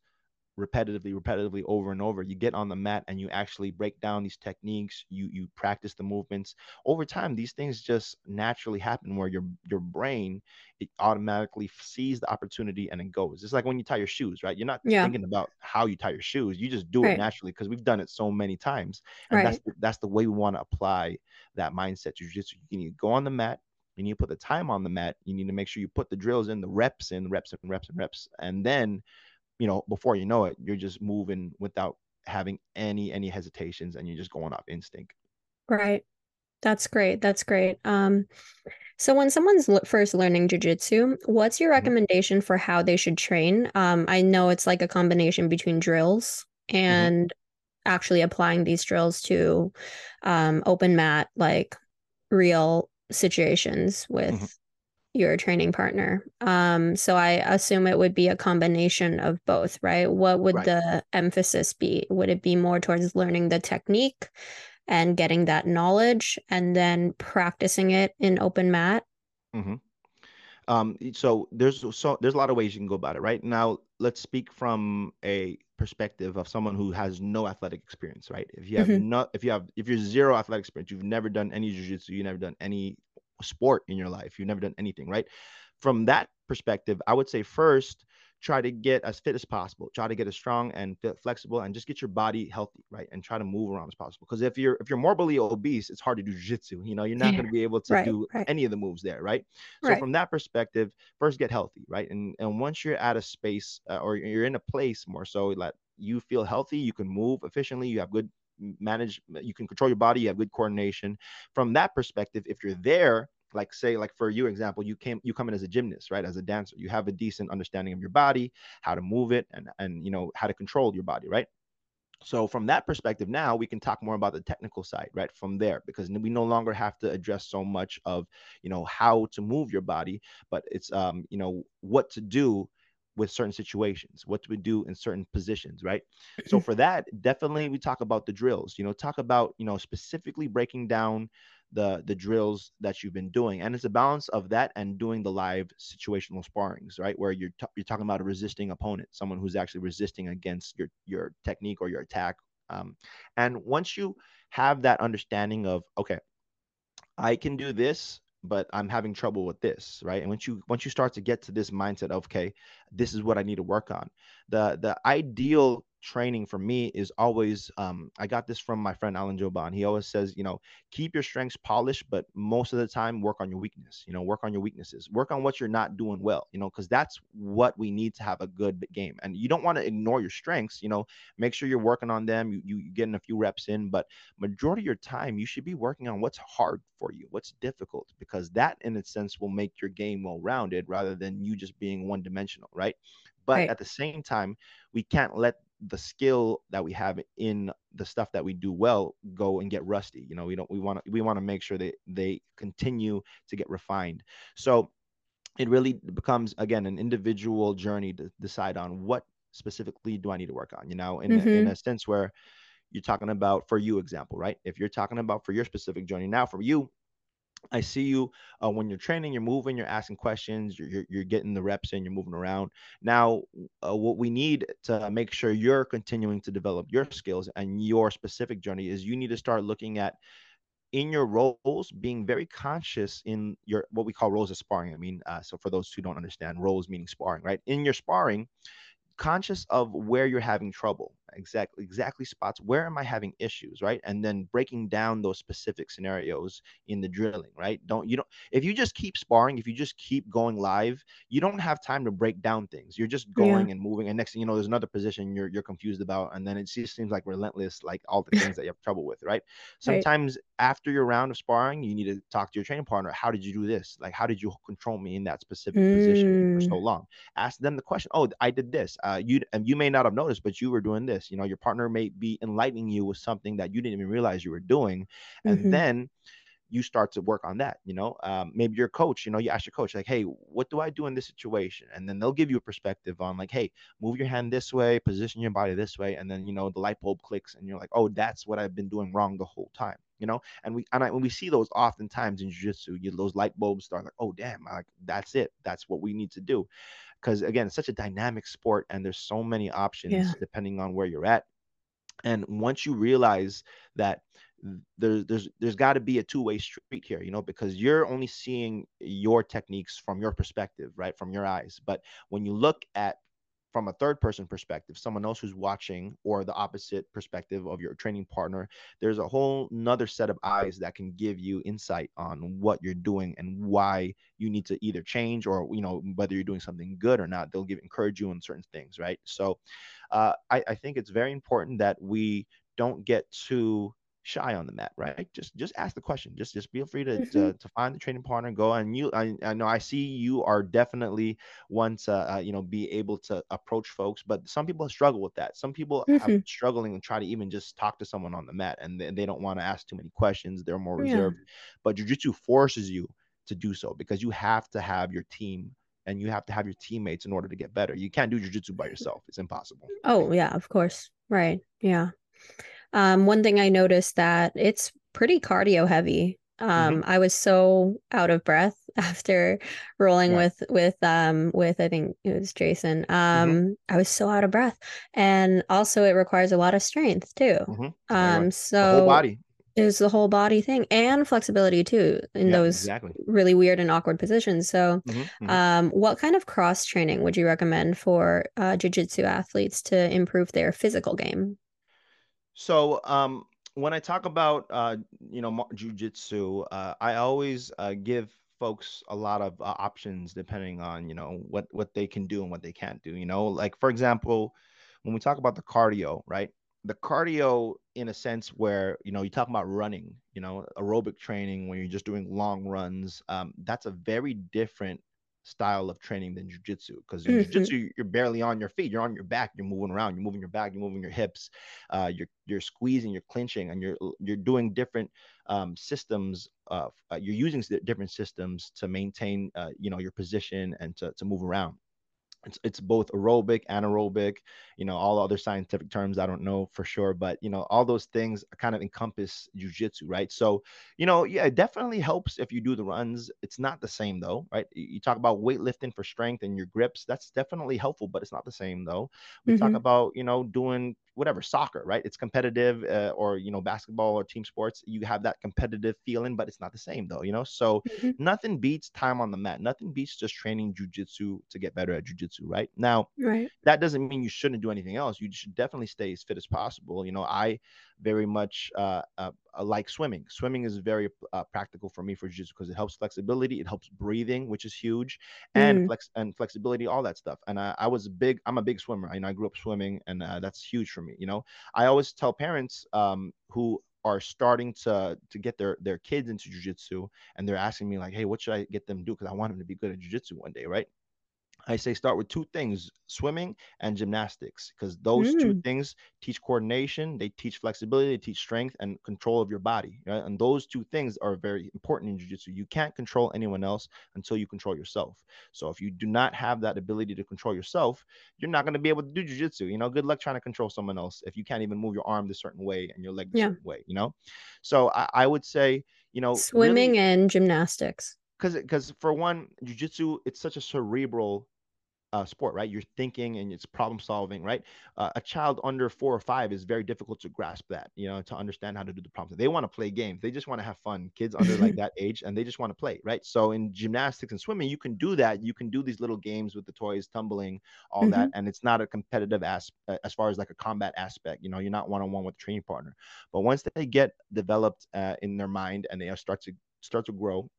repetitively repetitively over and over you get on the mat and you actually break down these techniques you you practice the movements over time these things just naturally happen where your your brain it automatically sees the opportunity and it goes it's like when you tie your shoes right you're not yeah. thinking about how you tie your shoes you just do right. it naturally because we've done it so many times and right. that's the, that's the way we want to apply that mindset You just you need to go on the mat you need to put the time on the mat you need to make sure you put the drills in the reps in reps and reps and reps and then you know, before you know it, you're just moving without having any any hesitations and you're just going off instinct. Right. That's great. That's great. Um so when someone's first learning jujitsu, what's your mm-hmm. recommendation for how they should train? Um I know it's like a combination between drills mm-hmm. and mm-hmm. actually applying these drills to um open mat like real situations with mm-hmm your training partner. Um, so I assume it would be a combination of both, right? What would right. the emphasis be? Would it be more towards learning the technique and getting that knowledge and then practicing it in open mat? Mm-hmm. Um, so there's so there's a lot of ways you can go about it, right? Now let's speak from a perspective of someone who has no athletic experience, right? If you have mm-hmm. not, if you have, if you're zero athletic experience, you've never done any jiu-jitsu, you've never done any sport in your life, you've never done anything, right? From that perspective, I would say first, try to get as fit as possible try to get as strong and flexible and just get your body healthy right and try to move around as possible because if you're if you're morbidly obese it's hard to do jiu-jitsu you know you're not yeah. going to be able to right, do right. any of the moves there right so right. from that perspective first get healthy right and and once you're at a space uh, or you're in a place more so that you feel healthy you can move efficiently you have good manage you can control your body you have good coordination. From that perspective if you're there like say like for you example you came you come in as a gymnast right as a dancer you have a decent understanding of your body how to move it and and you know how to control your body right? So from that perspective now we can talk more about the technical side right from there because we no longer have to address so much of you know how to move your body but it's um you know what to do with certain situations, what do we do in certain positions, right? So for that, definitely we talk about the drills, you know, talk about, you know, specifically breaking down the the drills that you've been doing and it's a balance of that and doing the live situational sparrings right where you're t- you're talking about a resisting opponent someone who's actually resisting against your your technique or your attack um, and once you have that understanding of okay i can do this but i'm having trouble with this right? And once you once you start to get to this mindset of okay this is what i need to work on the the ideal training for me is always um, I got this from my friend Alan Joban. He always says, you know, keep your strengths polished, but most of the time work on your weakness. You know, work on your weaknesses. Work on what you're not doing well. You know, because that's what we need to have a good game. And you don't want to ignore your strengths. You know, make sure you're working on them. You you getting a few reps in, but majority of your time you should be working on what's hard for you, what's difficult, because that in a sense will make your game well rounded rather than you just being one dimensional, right? But right. at the same time, we can't let the skill that we have in the stuff that we do well go and get rusty you know we don't we want to we want to make sure that they continue to get refined so it really becomes again an individual journey to decide on what specifically do i need to work on you know in, mm-hmm. in a sense where you're talking about for you example right if you're talking about for your specific journey now for you I see you uh, when you're training, you're moving, you're asking questions, you're, you're, getting the reps in, you're moving around. Now, uh, what we need to make sure you're continuing to develop your skills and your specific journey is you need to start looking at in your roles being very conscious in your what we call roles of sparring. I mean, uh, so for those who don't understand, roles meaning sparring, right? In your sparring, conscious of where you're having trouble exactly exactly spots where am i having issues right and then breaking down those specific scenarios in the drilling right don't you don't if you just keep sparring if you just keep going live you don't have time to break down things you're just going yeah. and moving and next thing you know there's another position you're you're confused about and then it just seems like relentless like all the things that you have trouble with right sometimes right. after your round of sparring you need to talk to your training partner how did you do this like how did you control me in that specific mm. position for so mm. long ask them the question oh i did this uh you and you may not have noticed but you were doing this this you know your partner may be enlightening you with something that you didn't even realize you were doing and mm-hmm. then you start to work on that you know um, maybe your coach you know you ask your coach like hey what do i do in this situation? And then they'll give you a perspective on like hey move your hand this way position your body this way and then you know the light bulb clicks and you're like oh that's what i've been doing wrong the whole time you know? And we and I, when we see those oftentimes in jiu-jitsu you, those light bulbs start like oh damn like that's it. That's what we need to do because again it's such a dynamic sport and there's so many options yeah. depending on where you're at and once you realize that there's there's there's got to be a two-way street here you know because you're only seeing your techniques from your perspective right from your eyes but when you look at from a third person perspective, someone else who's watching, or the opposite perspective of your training partner, there's a whole another set of eyes that can give you insight on what you're doing and why you need to either change or you know whether you're doing something good or not. They'll give encourage you on certain things, right? So, uh, I, I think it's very important that we don't get too shy on the mat, right? Just just ask the question. Just just feel free to mm-hmm. to, to, find the training partner. Go and you. I, I know I see you are definitely one to uh, you know be able to approach folks, but some people struggle with that. Some people mm-hmm. have struggling and try to even just talk to someone on the mat, and they, they don't want to ask too many questions. They're more reserved. Yeah. But jujitsu forces you to do so because you have to have your team and you have to have your teammates in order to get better. You can't do jujitsu by yourself. It's impossible. Oh yeah, of course. Right. Yeah. Um, one thing I noticed that it's pretty cardio heavy. Um, mm-hmm. I was so out of breath after rolling yeah. with with um with I think it was Jason. Mm-hmm. Um, mm-hmm. I was so out of breath, and also it requires a lot of strength too. Mm-hmm. Um, so the whole body is the whole body thing and flexibility too in yeah, those exactly. really weird and awkward positions. So, mm-hmm, mm-hmm. um, what kind of cross training would you recommend for uh, jiu-jitsu athletes to improve their physical game? So um, when I talk about uh, you know jujitsu, uh, I always uh, give folks a lot of uh, options depending on you know what what they can do and what they can't do. You know, like for example, when we talk about the cardio, right? The cardio, in a sense, where you know you talk about running, you know, aerobic training when you're just doing long runs. Um, that's a very different style of training than jujitsu because in mm-hmm. jujitsu you're barely on your feet, you're on your back, you're moving around, you're moving your back, you're moving your hips, uh, you're you're squeezing, you're clinching, and you're you're doing different um, systems. Of, uh, you're using different systems to maintain uh, you know your position and to to move around. It's, it's both aerobic anaerobic you know all other scientific terms i don't know for sure but you know all those things kind of encompass jiu-jitsu right? So you know yeah it definitely helps if you do the runs. It's not the same though right? You talk about weightlifting for strength and your grips that's definitely helpful but it's not the same though. We mm-hmm. talk about you know doing whatever soccer right? It's competitive uh, or you know basketball or team sports you have that competitive feeling but it's not the same though you know? So mm-hmm. nothing beats time on the mat. Nothing beats just training jujitsu to get better at jujitsu right now right that doesn't mean you shouldn't do anything else you should definitely stay as fit as possible you know i very much uh, uh, uh, like swimming. Swimming is very uh, practical for me for jiu-jitsu because it helps flexibility, it helps breathing, which is huge, and mm. flex and flexibility, all that stuff. And I, I was big. I'm a big swimmer. I know I grew up swimming, and uh, that's huge for me. You know, I always tell parents um, who are starting to to get their their kids into jiu-jitsu and they're asking me like hey what should i get them to do because i want them to be good at jiu-jitsu one day right I say start with two things swimming and gymnastics because those mm. two things teach coordination, they teach flexibility, they teach strength and control of your body. Right? And those two things are very important in jiu-jitsu. You can't control anyone else until you control yourself. So if you do not have that ability to control yourself, you're not going to be able to do jiu-jitsu. You know, good luck trying to control someone else if you can't even move your arm this certain way and your leg this yeah. certain way, you know? So I, I would say, you know, swimming really, and gymnastics because because for one, jujitsu it's such a cerebral uh, sport, right? You're thinking and it's problem solving, right? Uh, a child under four or five is very difficult to grasp that, you know, to understand how to do the problems. They want to play games. They just want to have fun. Kids under like that age, and they just want to play, right? So in gymnastics and swimming, you can do that. You can do these little games with the toys, tumbling, all mm-hmm. that, and it's not a competitive aspect uh, as far as like a combat aspect. You know, you're not one on one with a training partner. But once they get developed uh, in their mind and they start to start to grow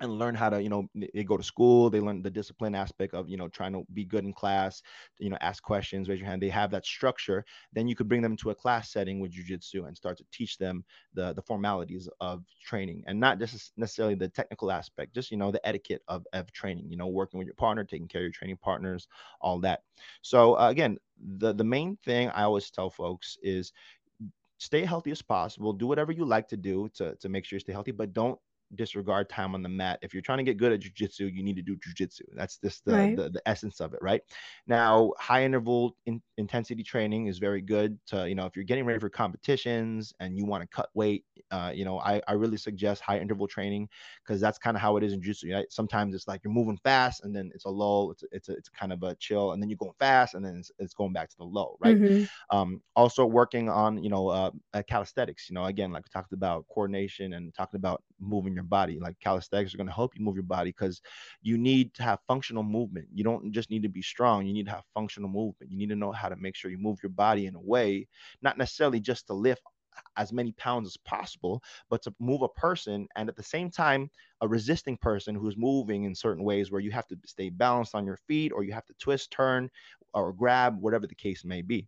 and learn how to you know they go to school they learn the discipline aspect of you know trying to be good in class you know ask questions raise your hand they have that structure then you could bring them into a class setting with jiu-jitsu and start to teach them the the formalities of training and not just necessarily the technical aspect just you know the etiquette of, of training you know working with your partner taking care of your training partners all that. So uh, again the the main thing i always tell folks is stay healthy as possible do whatever you like to do to, to make sure you stay healthy but don't disregard time on the mat. If you're trying to get good at jujitsu, you need to do jujitsu. That's just the, right. the, the essence of it, right? Now, high interval in, intensity training is very good to, you know, if you're getting ready for competitions and you want to cut weight, uh, you know, I, I really suggest high interval training because that's kind of how it is in jiu-jitsu. Right? Sometimes it's like you're moving fast and then it's a lull, it's it's a, it's kind of a chill, and then you're going fast and then it's, it's going back to the low, right? Mm-hmm. Um, also working on, you know, uh, calisthenics, you know, again, like we talked about coordination and talking about moving your body. Like calisthenics are going to help you move your body because you need to have functional movement. You don't just need to be strong. You need to have functional movement. You need to know how to make sure you move your body in a way, not necessarily just to lift as many pounds as possible, but to move a person and at the same time, a resisting person who's moving in certain ways where you have to stay balanced on your feet or you have to twist, turn, or grab, whatever the case may be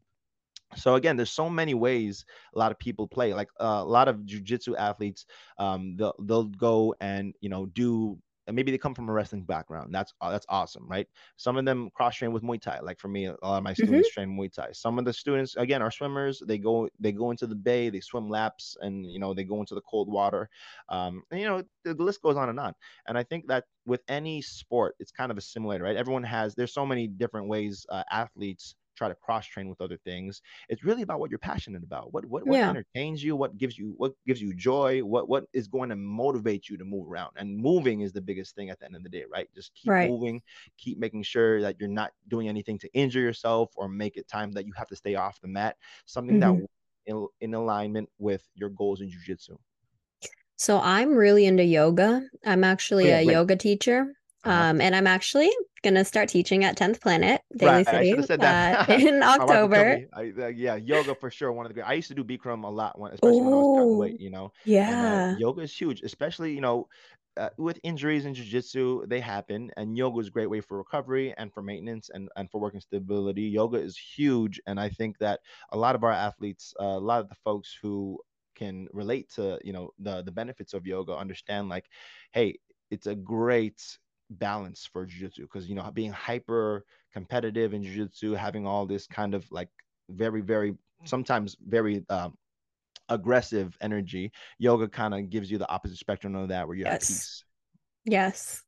so again there's so many ways a lot of people play like uh, a lot of jiu-jitsu athletes um, they'll, they'll go and you know do and maybe they come from a wrestling background. That's uh, that's awesome, right? Some of them cross train with Muay Thai. Like for me, a lot of my students mm-hmm. train Muay Thai. Some of the students, again, are swimmers. They go they go into the bay, they swim laps, and you know they go into the cold water. Um, and you know the, the list goes on and on. And I think that with any sport, it's kind of a simulator, right? Everyone has. There's so many different ways uh, athletes try to cross train with other things. It's really about what you're passionate about. What what, what yeah. entertains you, what gives you what gives you joy, what what is going to motivate you to move around. And moving is the biggest thing at the end of the day, right? Just keep right. moving, keep making sure that you're not doing anything to injure yourself or make it time that you have to stay off the mat. Something mm-hmm. that in, in alignment with your goals in jiu-jitsu. So I'm really into yoga. I'm actually a yoga teacher. Uh-huh. Um, and I'm actually gonna start teaching at 10th Planet Daly right, City uh, in October. I, uh, yeah, yoga for sure. One of the great. I used to do Bikram a lot, when, especially Ooh, when I was cutting weight. You know, yeah, and, uh, yoga is huge, especially you know. Uh, with injuries in jiu-jitsu they happen and yoga is a great way for recovery and for maintenance and, and for working stability yoga is huge and i think that a lot of our athletes uh, a lot of the folks who can relate to you know the the benefits of yoga understand like hey it's a great balance for jiu-jitsu because you know being hyper competitive in jiu-jitsu having all this kind of like very very sometimes very um, aggressive energy yoga kind of gives you the opposite spectrum of that where you yes. have peace. Yes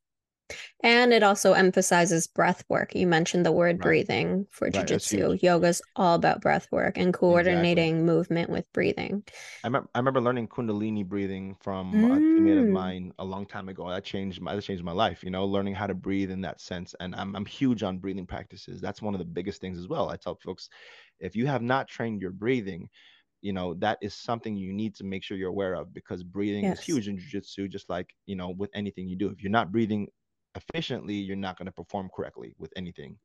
And it also emphasizes breath work. You mentioned the word Right. breathing for Right, jujitsu. huge. Yoga's all about breath work and Exactly. coordinating movement with breathing. I remember, I remember learning Kundalini breathing from a teammate of Mm, mine a long time ago. That changed my that changed my life, you know, learning how to breathe in that sense. And I'm I'm huge on breathing practices. That's one of the biggest things as well. I tell folks, if you have not trained your breathing, you know, that is something you need to make sure you're aware of because breathing is huge in jiu-jitsu, just like, you know, with anything you do. If you're not breathing efficiently, you're not going to perform correctly with anything.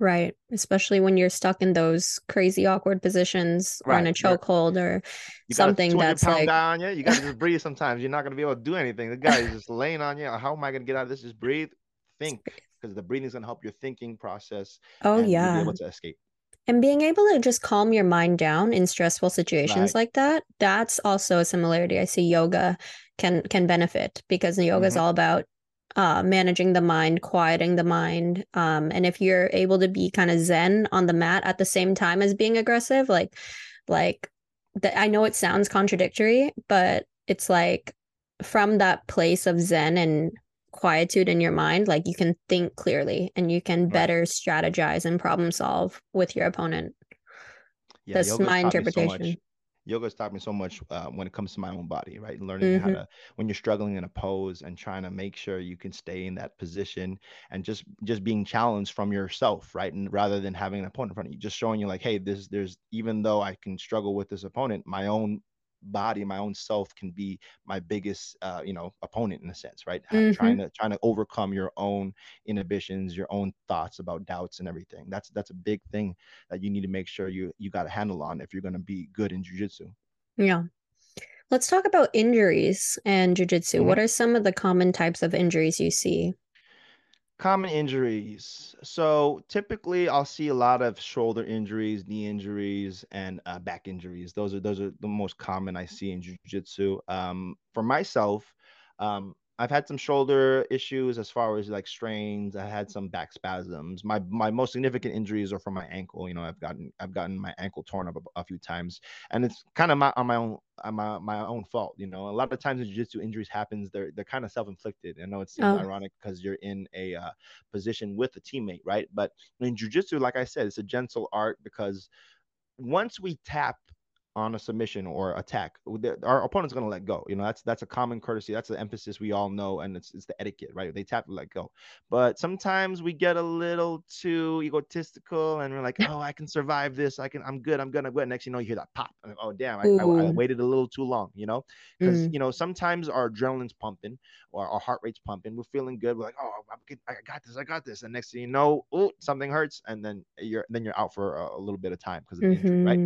Right. Especially when you're stuck in those crazy awkward positions or in a chokehold or you got a something that's like, guy on you. You got to just breathe sometimes. You're not going to be able to do anything. The guy is just laying on you. How am I going to get out of this? Just breathe, think, because the breathing is going to help your thinking process oh, and you'll be yeah. able to escape. And being able to just calm your mind down in stressful situations Right. like that, that's also a similarity I see yoga can can benefit because yoga is hmm all about uh managing the mind, quieting the mind. Um, and if you're able to be kind of zen on the mat at the same time as being aggressive, like like that I know it sounds contradictory, but it's like from that place of zen and quietude in your mind, like you can think clearly and you can better strategize and problem solve with your opponent. Yeah, That's my interpretation. so interpretation. Yoga's taught me so much uh, when it comes to my own body, right? Learning how hmm to, when you're struggling in a pose and trying to make sure you can stay in that position and just just being challenged from yourself, right? And rather than having an opponent in front of you, just showing you like, hey, this there's even though I can struggle with this opponent, my own body, my own self can be my biggest, uh, you know, opponent in a sense, right? Ha- hmm trying to trying to overcome your own inhibitions, your own thoughts about doubts and everything. That's that's a big thing that you need to make sure you you got a handle on if you're going to be good in jujitsu. Yeah. Let's talk about injuries and jujitsu. hmm What are some of the common types of injuries you see? Common injuries. So typically, I'll see a lot of shoulder injuries, knee injuries, and uh, back injuries. Those are those are the most common I see in jiu-jitsu. Um, for myself, um, I've had some shoulder issues as far as like strains. I had some back spasms. My my most significant injuries are from my ankle. You know, I've gotten I've gotten my ankle torn up a, a few times, and it's kind of my on my own on my my own fault. You know, a lot of times in jiu-jitsu injuries happens. They're they're kind of self-inflicted. I know it's Oh, ironic because you're in a uh, position with a teammate, right? But in jujitsu, like I said, it's a gentle art because once we tap on a submission or attack, our opponent's going to let go. You know, that's that's a common courtesy. That's the emphasis we all know, and it's it's the etiquette, right? They tap to let go. But sometimes we get a little too egotistical, and we're like, oh, I can survive this. I can. I'm good. I'm gonna go. Next, you know, you hear that pop. And, oh, damn! I, I, I waited a little too long. You know, because mm, you know sometimes our adrenaline's pumping or our heart rate's pumping. We're feeling good. We're like, oh, I'm good. I got this. I got this. And next thing you know, oh, something hurts, and then you're then you're out for a, a little bit of time because of the injury, right?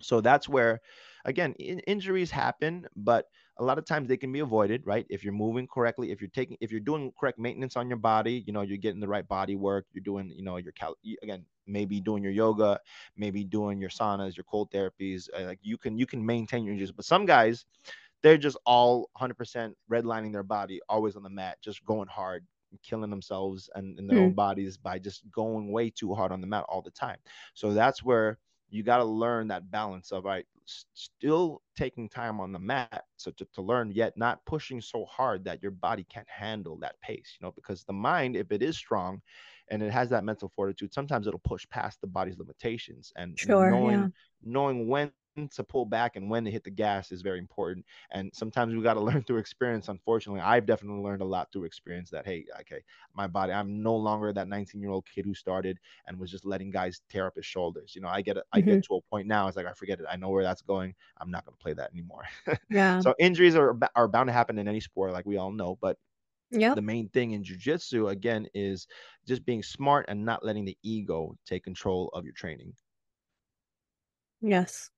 So that's where, again, in, injuries happen, but a lot of times they can be avoided, right? If you're moving correctly, if you're taking, if you're doing correct maintenance on your body, you know, you're getting the right body work, you're doing, you know, your cal, again, maybe doing your yoga, maybe doing your saunas, your cold therapies, uh, like you can, you can maintain your injuries. But some guys, they're just all 100% redlining their body, always on the mat, just going hard, killing themselves and in their own mm, bodies by just going way too hard on the mat all the time. So that's where you got to learn that balance of right still taking time on the mat so to, to learn yet not pushing so hard that your body can't handle that pace you know because the mind if it is strong and it has that mental fortitude sometimes it'll push past the body's limitations and sure, yeah. knowing knowing when to pull back and when to hit the gas is very important and sometimes we got to learn through experience unfortunately i've definitely learned a lot through experience that hey okay my body i'm no longer that 19 year old kid who started and was just letting guys tear up his shoulders you know i get it i get mm-hmm. to a point now it's like i forget it i know where that's going i'm not going to play that anymore Yeah. so injuries are are bound to happen in any sport like we all know but yeah. the main thing in jiu-jitsu again is just being smart and not letting the ego take control of your training Yes.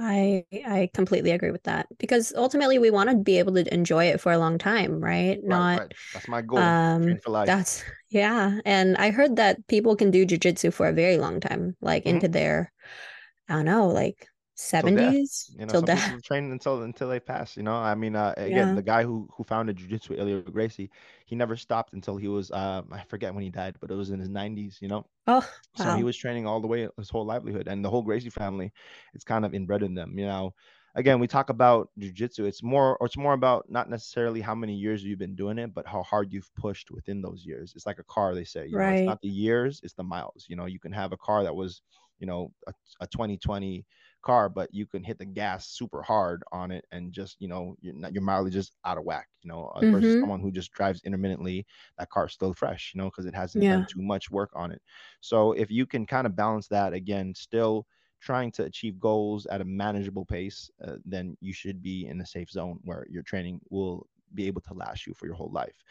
I I completely agree with that because ultimately we want to be able to enjoy it for a long time, right? right Not right that's my goal um for life that's yeah. And I heard that people can do jujitsu for a very long time, like hmm into their I don't know, like 70s you know till death. people train until until they pass you know i mean uh, again Yeah. the guy who who founded jiu-jitsu Helio Gracie he never stopped until he was uh i forget when he died but it was in his 90s you know Oh, so he was training all the way his whole livelihood and the whole Gracie family it's kind of inbred in them you know again, we talk about jujitsu. It's more, or it's more about not necessarily how many years you've been doing it, but how hard you've pushed within those years. It's like a car. They say, you know, it's Right. not the years, it's the miles. You know, you can have a car that was, you know, a, a 2020 car, but you can hit the gas super hard on it and just, you know, your, your mileage is out of whack, you know, uh, versus Mm-hmm. someone who just drives intermittently, that car's still fresh, you know, because it hasn't Yeah. done too much work on it. So if you can kind of balance that again, still trying to achieve goals at a manageable pace, uh, then you should be in a safe zone where your training will be able to last you for your whole life.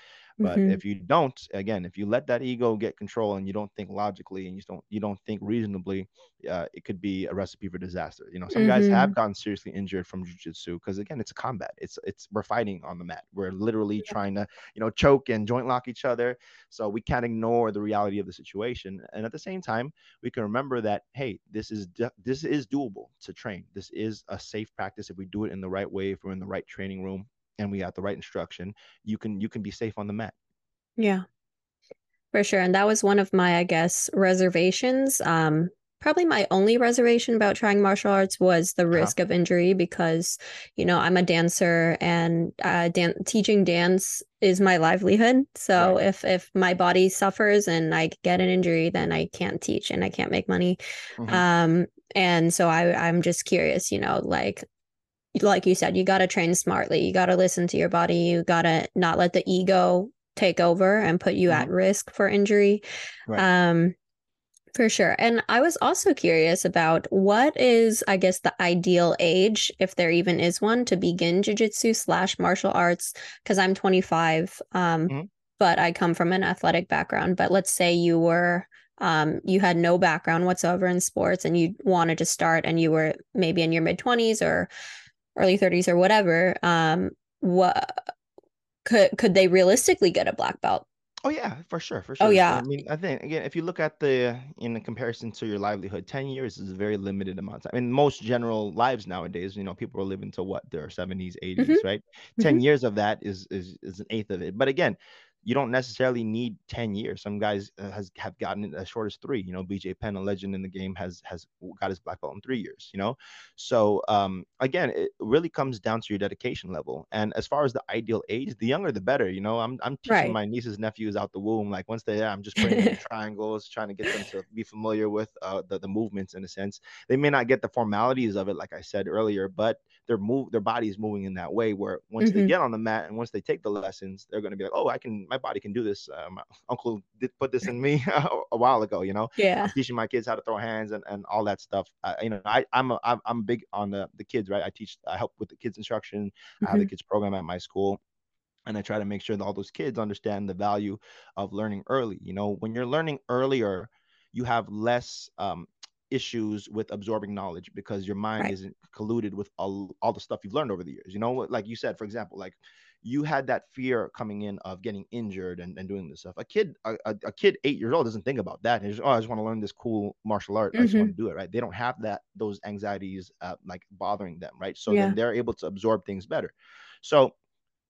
But Mm-hmm. if you don't, again, if you let that ego get control and you don't think logically and you don't you don't think reasonably, uh, it could be a recipe for disaster. You know, some guys Mm-hmm. have gotten seriously injured from jujitsu because again, it's a combat. It's it's we're fighting on the mat. We're literally trying to you know choke and joint lock each other. So we can't ignore the reality of the situation. And at the same time, we can remember that hey, this is this is doable to train. This is a safe practice if we do it in the right way. If we're in the right training room and we got the right instruction, you can you can be safe on the mat. Yeah, for sure. And that was one of my, I guess, reservations. Um, probably my only reservation about trying martial arts was the Uh-huh. risk of injury because, you know, I'm a dancer and uh, dan- teaching dance is my livelihood. So Right. if if my body suffers and I get an injury, then I can't teach and I can't make money. Mhm. Um, and so I I'm just curious, you know, like like you said, you got to train smartly. You got to listen to your body. You got to not let the ego take over and put you at Mhm. risk for injury. Right. Um, for sure. And I was also curious about what is, I guess, the ideal age, if there even is one, to begin jujitsu slash martial arts. Because I'm 25, um, Mhm. but I come from an athletic background. But let's say you were, um, you had no background whatsoever in sports, and you wanted to start, and you were maybe in your mid 20s or early 30s or whatever. Um, what could could they realistically get a black belt? Oh yeah, for sure, for sure. Oh yeah. I mean, I think again, if you look at the in the comparison to your livelihood, ten years is a very limited amount of time. In most general lives nowadays, you know, people are living to what their seventies, hmm eighties, right? Ten hmm years of that is is is an eighth of it. But again, you don't necessarily need ten years. Some guys uh, has have gotten it as short as three. You know, BJ Penn, a legend in the game, has has got his black belt in three years. You know, so um, again, it really comes down to your dedication level. And as far as the ideal age, the younger the better. You know, I'm I'm teaching Right. my nieces nephews out the womb. Like once they're there, I'm just putting them in triangles, trying to get them to be familiar with uh, the the movements in a sense. They may not get the formalities of it, like I said earlier, but their move, their body is moving in that way. Where once they hmm get on the mat and once they take the lessons, they're going to be like, oh, I can, my body can do this. Uh, my uncle did put this in me a while ago. You know, Yeah. I'm teaching my kids how to throw hands and, and all that stuff. Uh, you know, I I'm a, I'm I'm big on the the kids, right? I teach, I help with the kids instruction. I have the kids program at my school. And I try to make sure that all those kids understand the value of learning early. You know, when you're learning earlier, you have less um, issues with absorbing knowledge because your mind Right. isn't colluded with all, all the stuff you've learned over the years. You know, like you said, for example, like you had that fear coming in of getting injured and, and doing this stuff. A kid, a, a, kid eight years old doesn't think about that. He's just, oh, I just want to learn this cool martial art. I just want to do it. Right. They don't have that, those anxieties uh, like bothering them. Right. So Yeah. then they're able to absorb things better. So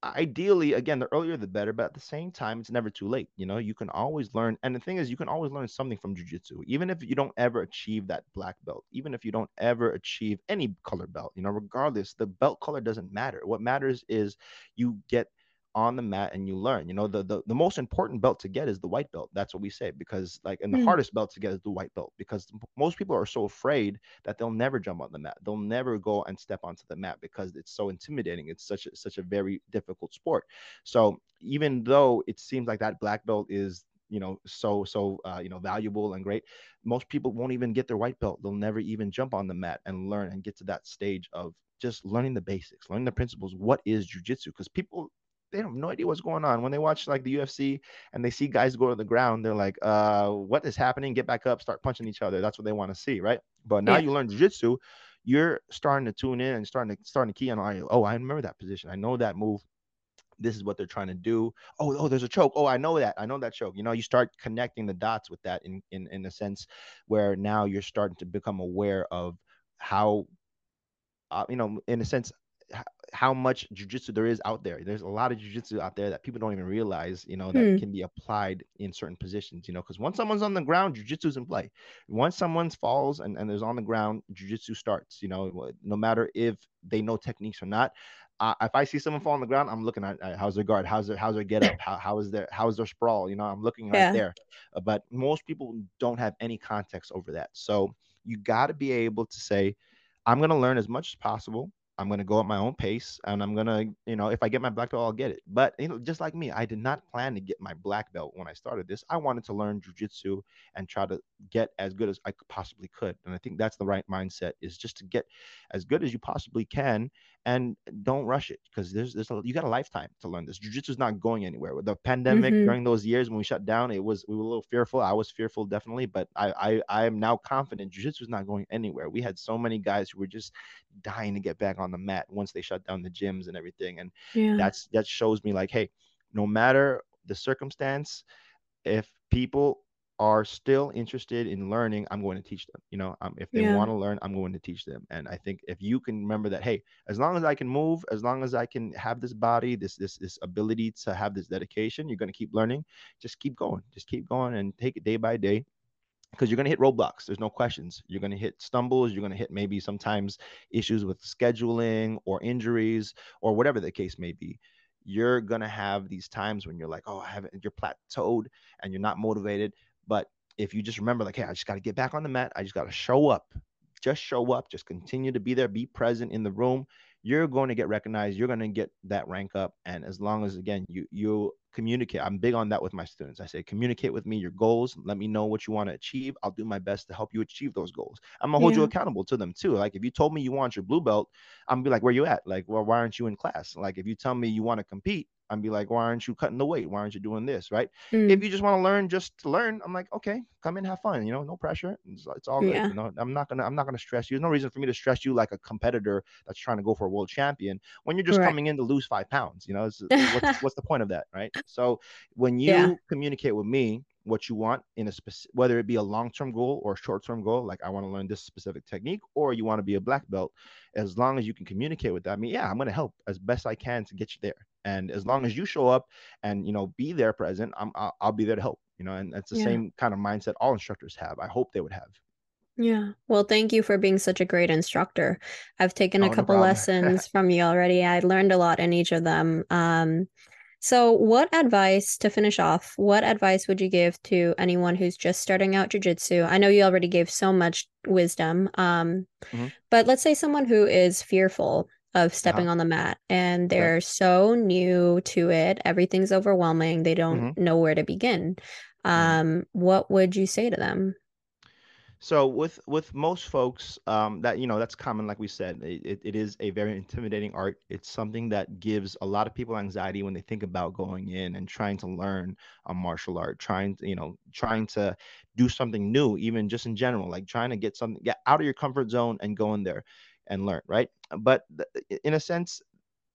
ideally again the earlier the better but at the same time it's never too late you know you can always learn and the thing is you can always learn something from jiu-jitsu even if you don't ever achieve that black belt even if you don't ever achieve any color belt you know regardless the belt color doesn't matter what matters is you get on the mat and you learn you know the, the the most important belt to get is the white belt that's what we say because like and the Mm. hardest belt to get is the white belt because most people are so afraid that they'll never jump on the mat. They'll never go and step onto the mat because it's so intimidating. It's such a, such a very difficult sport. So even though it seems like that black belt is you know so so uh, you know valuable and great, most people won't even get their white belt. They'll never even jump on the mat and learn and get to that stage of just learning the basics, learning the principles. What is jujitsu? Because people they have no idea what's going on when they watch like the UFC and they see guys go to the ground. They're like, uh, what is happening? Get back up, start punching each other. That's what they want to see, right? But now Yeah. you learn jiu-jitsu, you're starting to tune in and starting to starting to key on. Oh, I remember that position. I know that move. This is what they're trying to do. Oh, oh, there's a choke. Oh, I know that. I know that choke. You know, you start connecting the dots with that in in in a sense where now you're starting to become aware of how, uh, you know, in a sense, how much jujitsu there is out there. There's a lot of jujitsu out there that people don't even realize, you know, that Hmm. can be applied in certain positions, you know, because once someone's on the ground, jujitsu's in play. Once someone falls and, and is on the ground, jujitsu starts, you know, no matter if they know techniques or not. Uh, if I see someone fall on the ground, I'm looking at uh, how's their guard, how's their how's their get up, how, how is their how is their sprawl, you know, I'm looking right Yeah. there. Uh, but most people don't have any context over that. So you got to be able to say, I'm going to learn as much as possible. I'm going to go at my own pace and I'm going to, you know, if I get my black belt, I'll get it. But, you know, just like me, I did not plan to get my black belt when I started this. I wanted to learn jujitsu and try to get as good as I possibly could. And I think that's the right mindset is just to get as good as you possibly can and don't rush it because there's, there's a, you got a lifetime to learn this. Jiu-jitsu is not going anywhere. With the pandemic Mhm. during those years when we shut down, it was we were a little fearful. I was fearful definitely, but I I, I am now confident jiu-jitsu is not going anywhere. We had so many guys who were just dying to get back on the mat once they shut down the gyms and everything. And Yeah. that's that shows me like, hey, no matter the circumstance, if people are still interested in learning, I'm going to teach them. You know, um, if they Yeah. want to learn, I'm going to teach them. And I think if you can remember that, hey, as long as I can move, as long as I can have this body, this this this ability to have this dedication, you're going to keep learning. Just keep going. Just keep going and take it day by day. Because you're going to hit roadblocks. There's no questions. You're going to hit stumbles. You're going to hit maybe sometimes issues with scheduling or injuries or whatever the case may be you're gonna have these times when you're like, oh, I haven't, you're plateaued and you're not motivated. But if you just remember, like, hey, I just got to get back on the mat. I just got to show up. Just show up. Just continue to be there. Be present in the room. You're going to get recognized. You're going to get that rank up. And as long as again you you communicate, I'm big on that with my students. I say communicate with me your goals. Let me know what you want to achieve. I'll do my best to help you achieve those goals. I'm gonna hold you accountable to them too. Like if you told me you want your blue belt, I'm gonna be like, where you at? Like, well, why aren't you in class? Like if you tell me you want to compete, I'm be like, why aren't you cutting the weight? Why aren't you doing this? Right? Mm. if you just want to learn just to learn i'm like okay come in have fun you know no pressure it's, it's all good Yeah. you know i'm not gonna i'm not gonna stress you there's no reason for me to stress you like a competitor that's trying to go for a world champion when you're just Right. coming in to lose five pounds you know what's, what's the point of that right so when you Yeah. communicate with me what you want in a specific whether it be a long-term goal or a short-term goal like i want to learn this specific technique or you want to be a black belt as long as you can communicate with that i mean yeah i'm going to help as best i can to get you there and as long as you show up and you know be there present i'm i'll, I'll be there to help you know and that's the Yeah. same kind of mindset all instructors have i hope they would have Yeah. Well, thank you for being such a great instructor. I've taken Oh, a couple problem. lessons from you already. I learned a lot in each of them. Um, so what advice, to finish off, what advice would you give to anyone who's just starting out jujitsu? I know you already gave so much wisdom. Um, Mhm. but let's say someone who is fearful of stepping Uh-huh. on the mat and they're so new to it, everything's overwhelming, they don't Mhm. know where to begin. Mhm. Um, what would you say to them? So with with most folks, um, that you know that's common. Like we said, it, it, is a very intimidating art. It's something that gives a lot of people anxiety when they think about going in and trying to learn a martial art, trying to you know trying to do something new, even just in general, like trying to get something get out of your comfort zone and go in there and learn, right? But th- in a sense,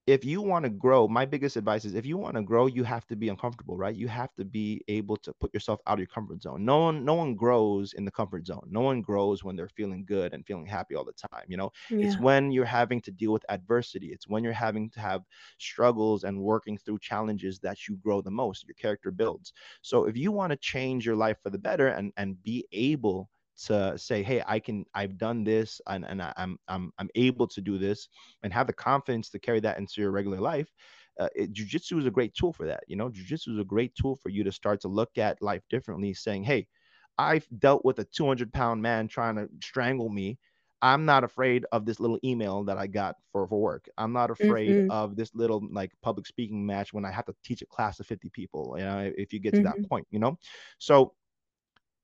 if you want to grow, my biggest advice is if you want to grow, you have to be uncomfortable, right? You have to be able to put yourself out of your comfort zone. No one, no one grows in the comfort zone. No one grows when they're feeling good and feeling happy all the time. You know, it's when you're having to deal with adversity. It's when you're having to have struggles and working through challenges that you grow the most. Your character builds. So if you want to change your life for the better and and be able to say, hey, I can, I've done this, and, and I, I'm, I'm, I'm able to do this, and have the confidence to carry that into your regular life. Uh, it, jiu-jitsu is a great tool for that. You know, jiu-jitsu is a great tool for you to start to look at life differently, saying, hey, I've dealt with a 200 pound man trying to strangle me. I'm not afraid of this little email that I got for, for work. I'm not afraid Mhm. of this little like public speaking match when I have to teach a class of 50 people, you know, if you get to that Mhm. point, you know. So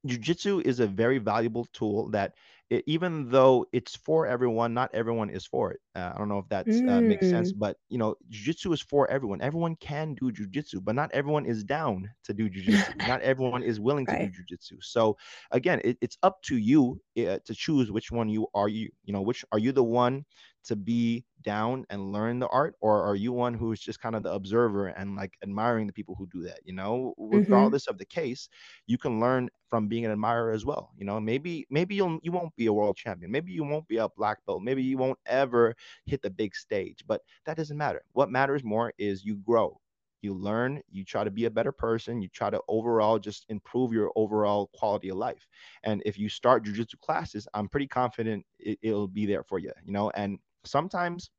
Jiu-jitsu is a very valuable tool that it, even though it's for everyone, not everyone is for it. Uh, I don't know if that uh, makes sense, Mm. but you know, jiu-jitsu is for everyone. Everyone can do jiu-jitsu, but not everyone is down to do jiu-jitsu. Not everyone is willing to do Right. jiu-jitsu. So again, it, it's up to you uh, to choose which one you are. You you know, which are you the one to be down and learn the art, or are you one who's just kind of the observer and like admiring the people who do that? You know, Mhm. regardless of the case, you can learn from being an admirer as well. You know, maybe maybe you'll you won't be a world champion. Maybe you won't be a black belt. Maybe you won't ever hit the big stage, but that doesn't matter. What matters more is you grow you learn you try to be a better person you try to overall just improve your overall quality of life and if you start jiu-jitsu classes i'm pretty confident it, it'll be there for you you know and sometimes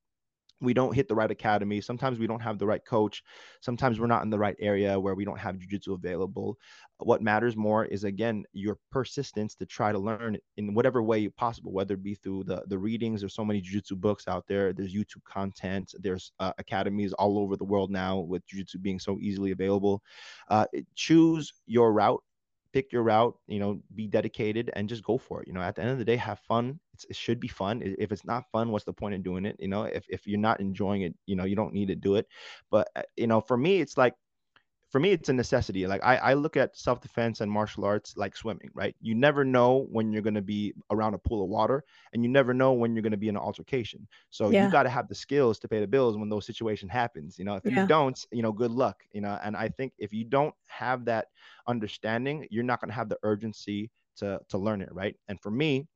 we don't hit the right academy. Sometimes we don't have the right coach. Sometimes we're not in the right area where we don't have jujitsu available. What matters more is again your persistence to try to learn in whatever way possible, whether it be through the the readings. There's so many jujitsu books out there. There's YouTube content. There's uh, academies all over the world now with jujitsu being so easily available. Uh, choose your route pick your route, you know, be dedicated and just go for it. You know, at the end of the day, have fun. It's, it should be fun. If it's not fun, what's the point in doing it? You know, if, if you're not enjoying it, you know, you don't need to do it. But, uh, you know, for me, it's like for me it's a necessity. Like i, I look at self-defense and martial arts like swimming right? You never know when you're going to be around a pool of water and you never know when you're going to be in an altercation. So yeah. you got to have the skills to pay the bills when those situations happens you know? If yeah. you don't you know good luck you know? And i think if you don't have that understanding you're not going to have the urgency to to learn it right? And for me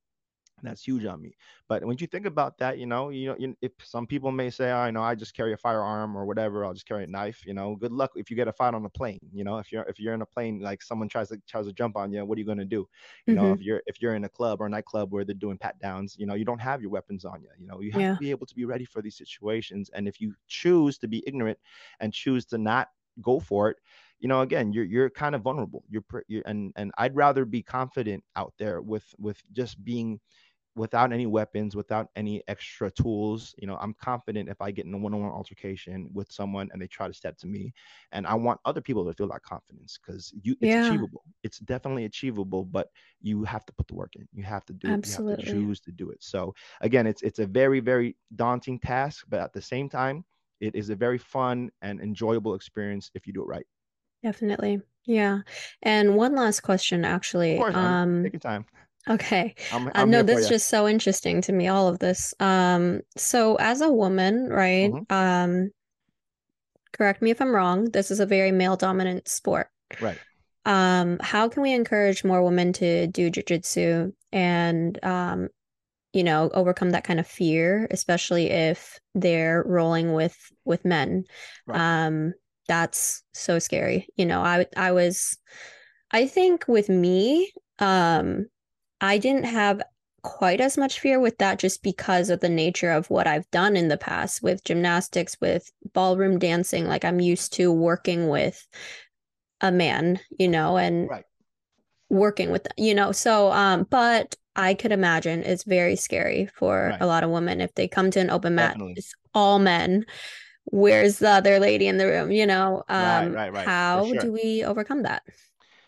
that's huge on me. But when you think about that, you know, you know, you, if some people may say, oh, I know I just carry a firearm or whatever, I'll just carry a knife. You know, good luck if you get a fight on a plane. You know, if you're if you're in a plane, like someone tries to tries to jump on you, what are you gonna do? You mm-hmm. know, if you're if you're in a club or a nightclub where they're doing pat downs, you know, you don't have your weapons on you. You know, you have yeah. to be able to be ready for these situations. And if you choose to be ignorant and choose to not go for it, you know again you're you're kind of vulnerable you're, you're and and i'd rather be confident out there with with just being without any weapons, without any extra tools. You know, I'm confident if I get in a one-on-one altercation with someone and they try to step to me, and I want other people to feel that confidence because you it's yeah. achievable. It's definitely achievable, but you have to put the work in. You have to do Absolutely. it. You have to choose to do it. So again, it's it's a very very daunting task, but at the same time, it is a very fun and enjoyable experience if you do it right. Definitely. Yeah. And one last question, actually. Of course, um, take your time. Okay. I'm, uh, I'm uh, no, that's just so interesting to me, all of this. Um, so as a woman, right? Mm-hmm. Um, correct me if I'm wrong, this is a very male dominant sport. Right. Um, how can we encourage more women to do jujitsu and um, you know, overcome that kind of fear, especially if they're rolling with with men? Right. Um, that's so scary. You know, I I was I think with me, um, I didn't have quite as much fear with that just because of the nature of what I've done in the past with gymnastics, with ballroom dancing. Like I'm used to working with a man, you know, and right. working with, you know, so, um, but I could imagine it's very scary for right. a lot of women if they come to an open mat, Definitely. it's all men. Where's the other lady in the room? You know, um, right, right, right. how sure. do we overcome that?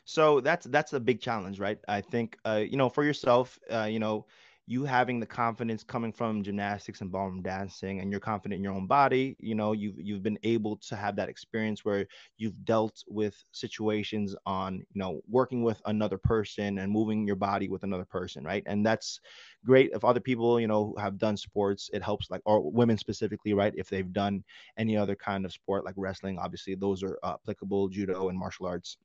So that's that's a big challenge, right? I think uh, you know for yourself, uh, you know, you having the confidence coming from gymnastics and ballroom dancing, and you're confident in your own body. You know, you've you've been able to have that experience where you've dealt with situations on you know working with another person and moving your body with another person, right? And that's great if other people you know have done sports it helps like or women specifically right if they've done any other kind of sport like wrestling obviously those are uh, applicable judo and martial arts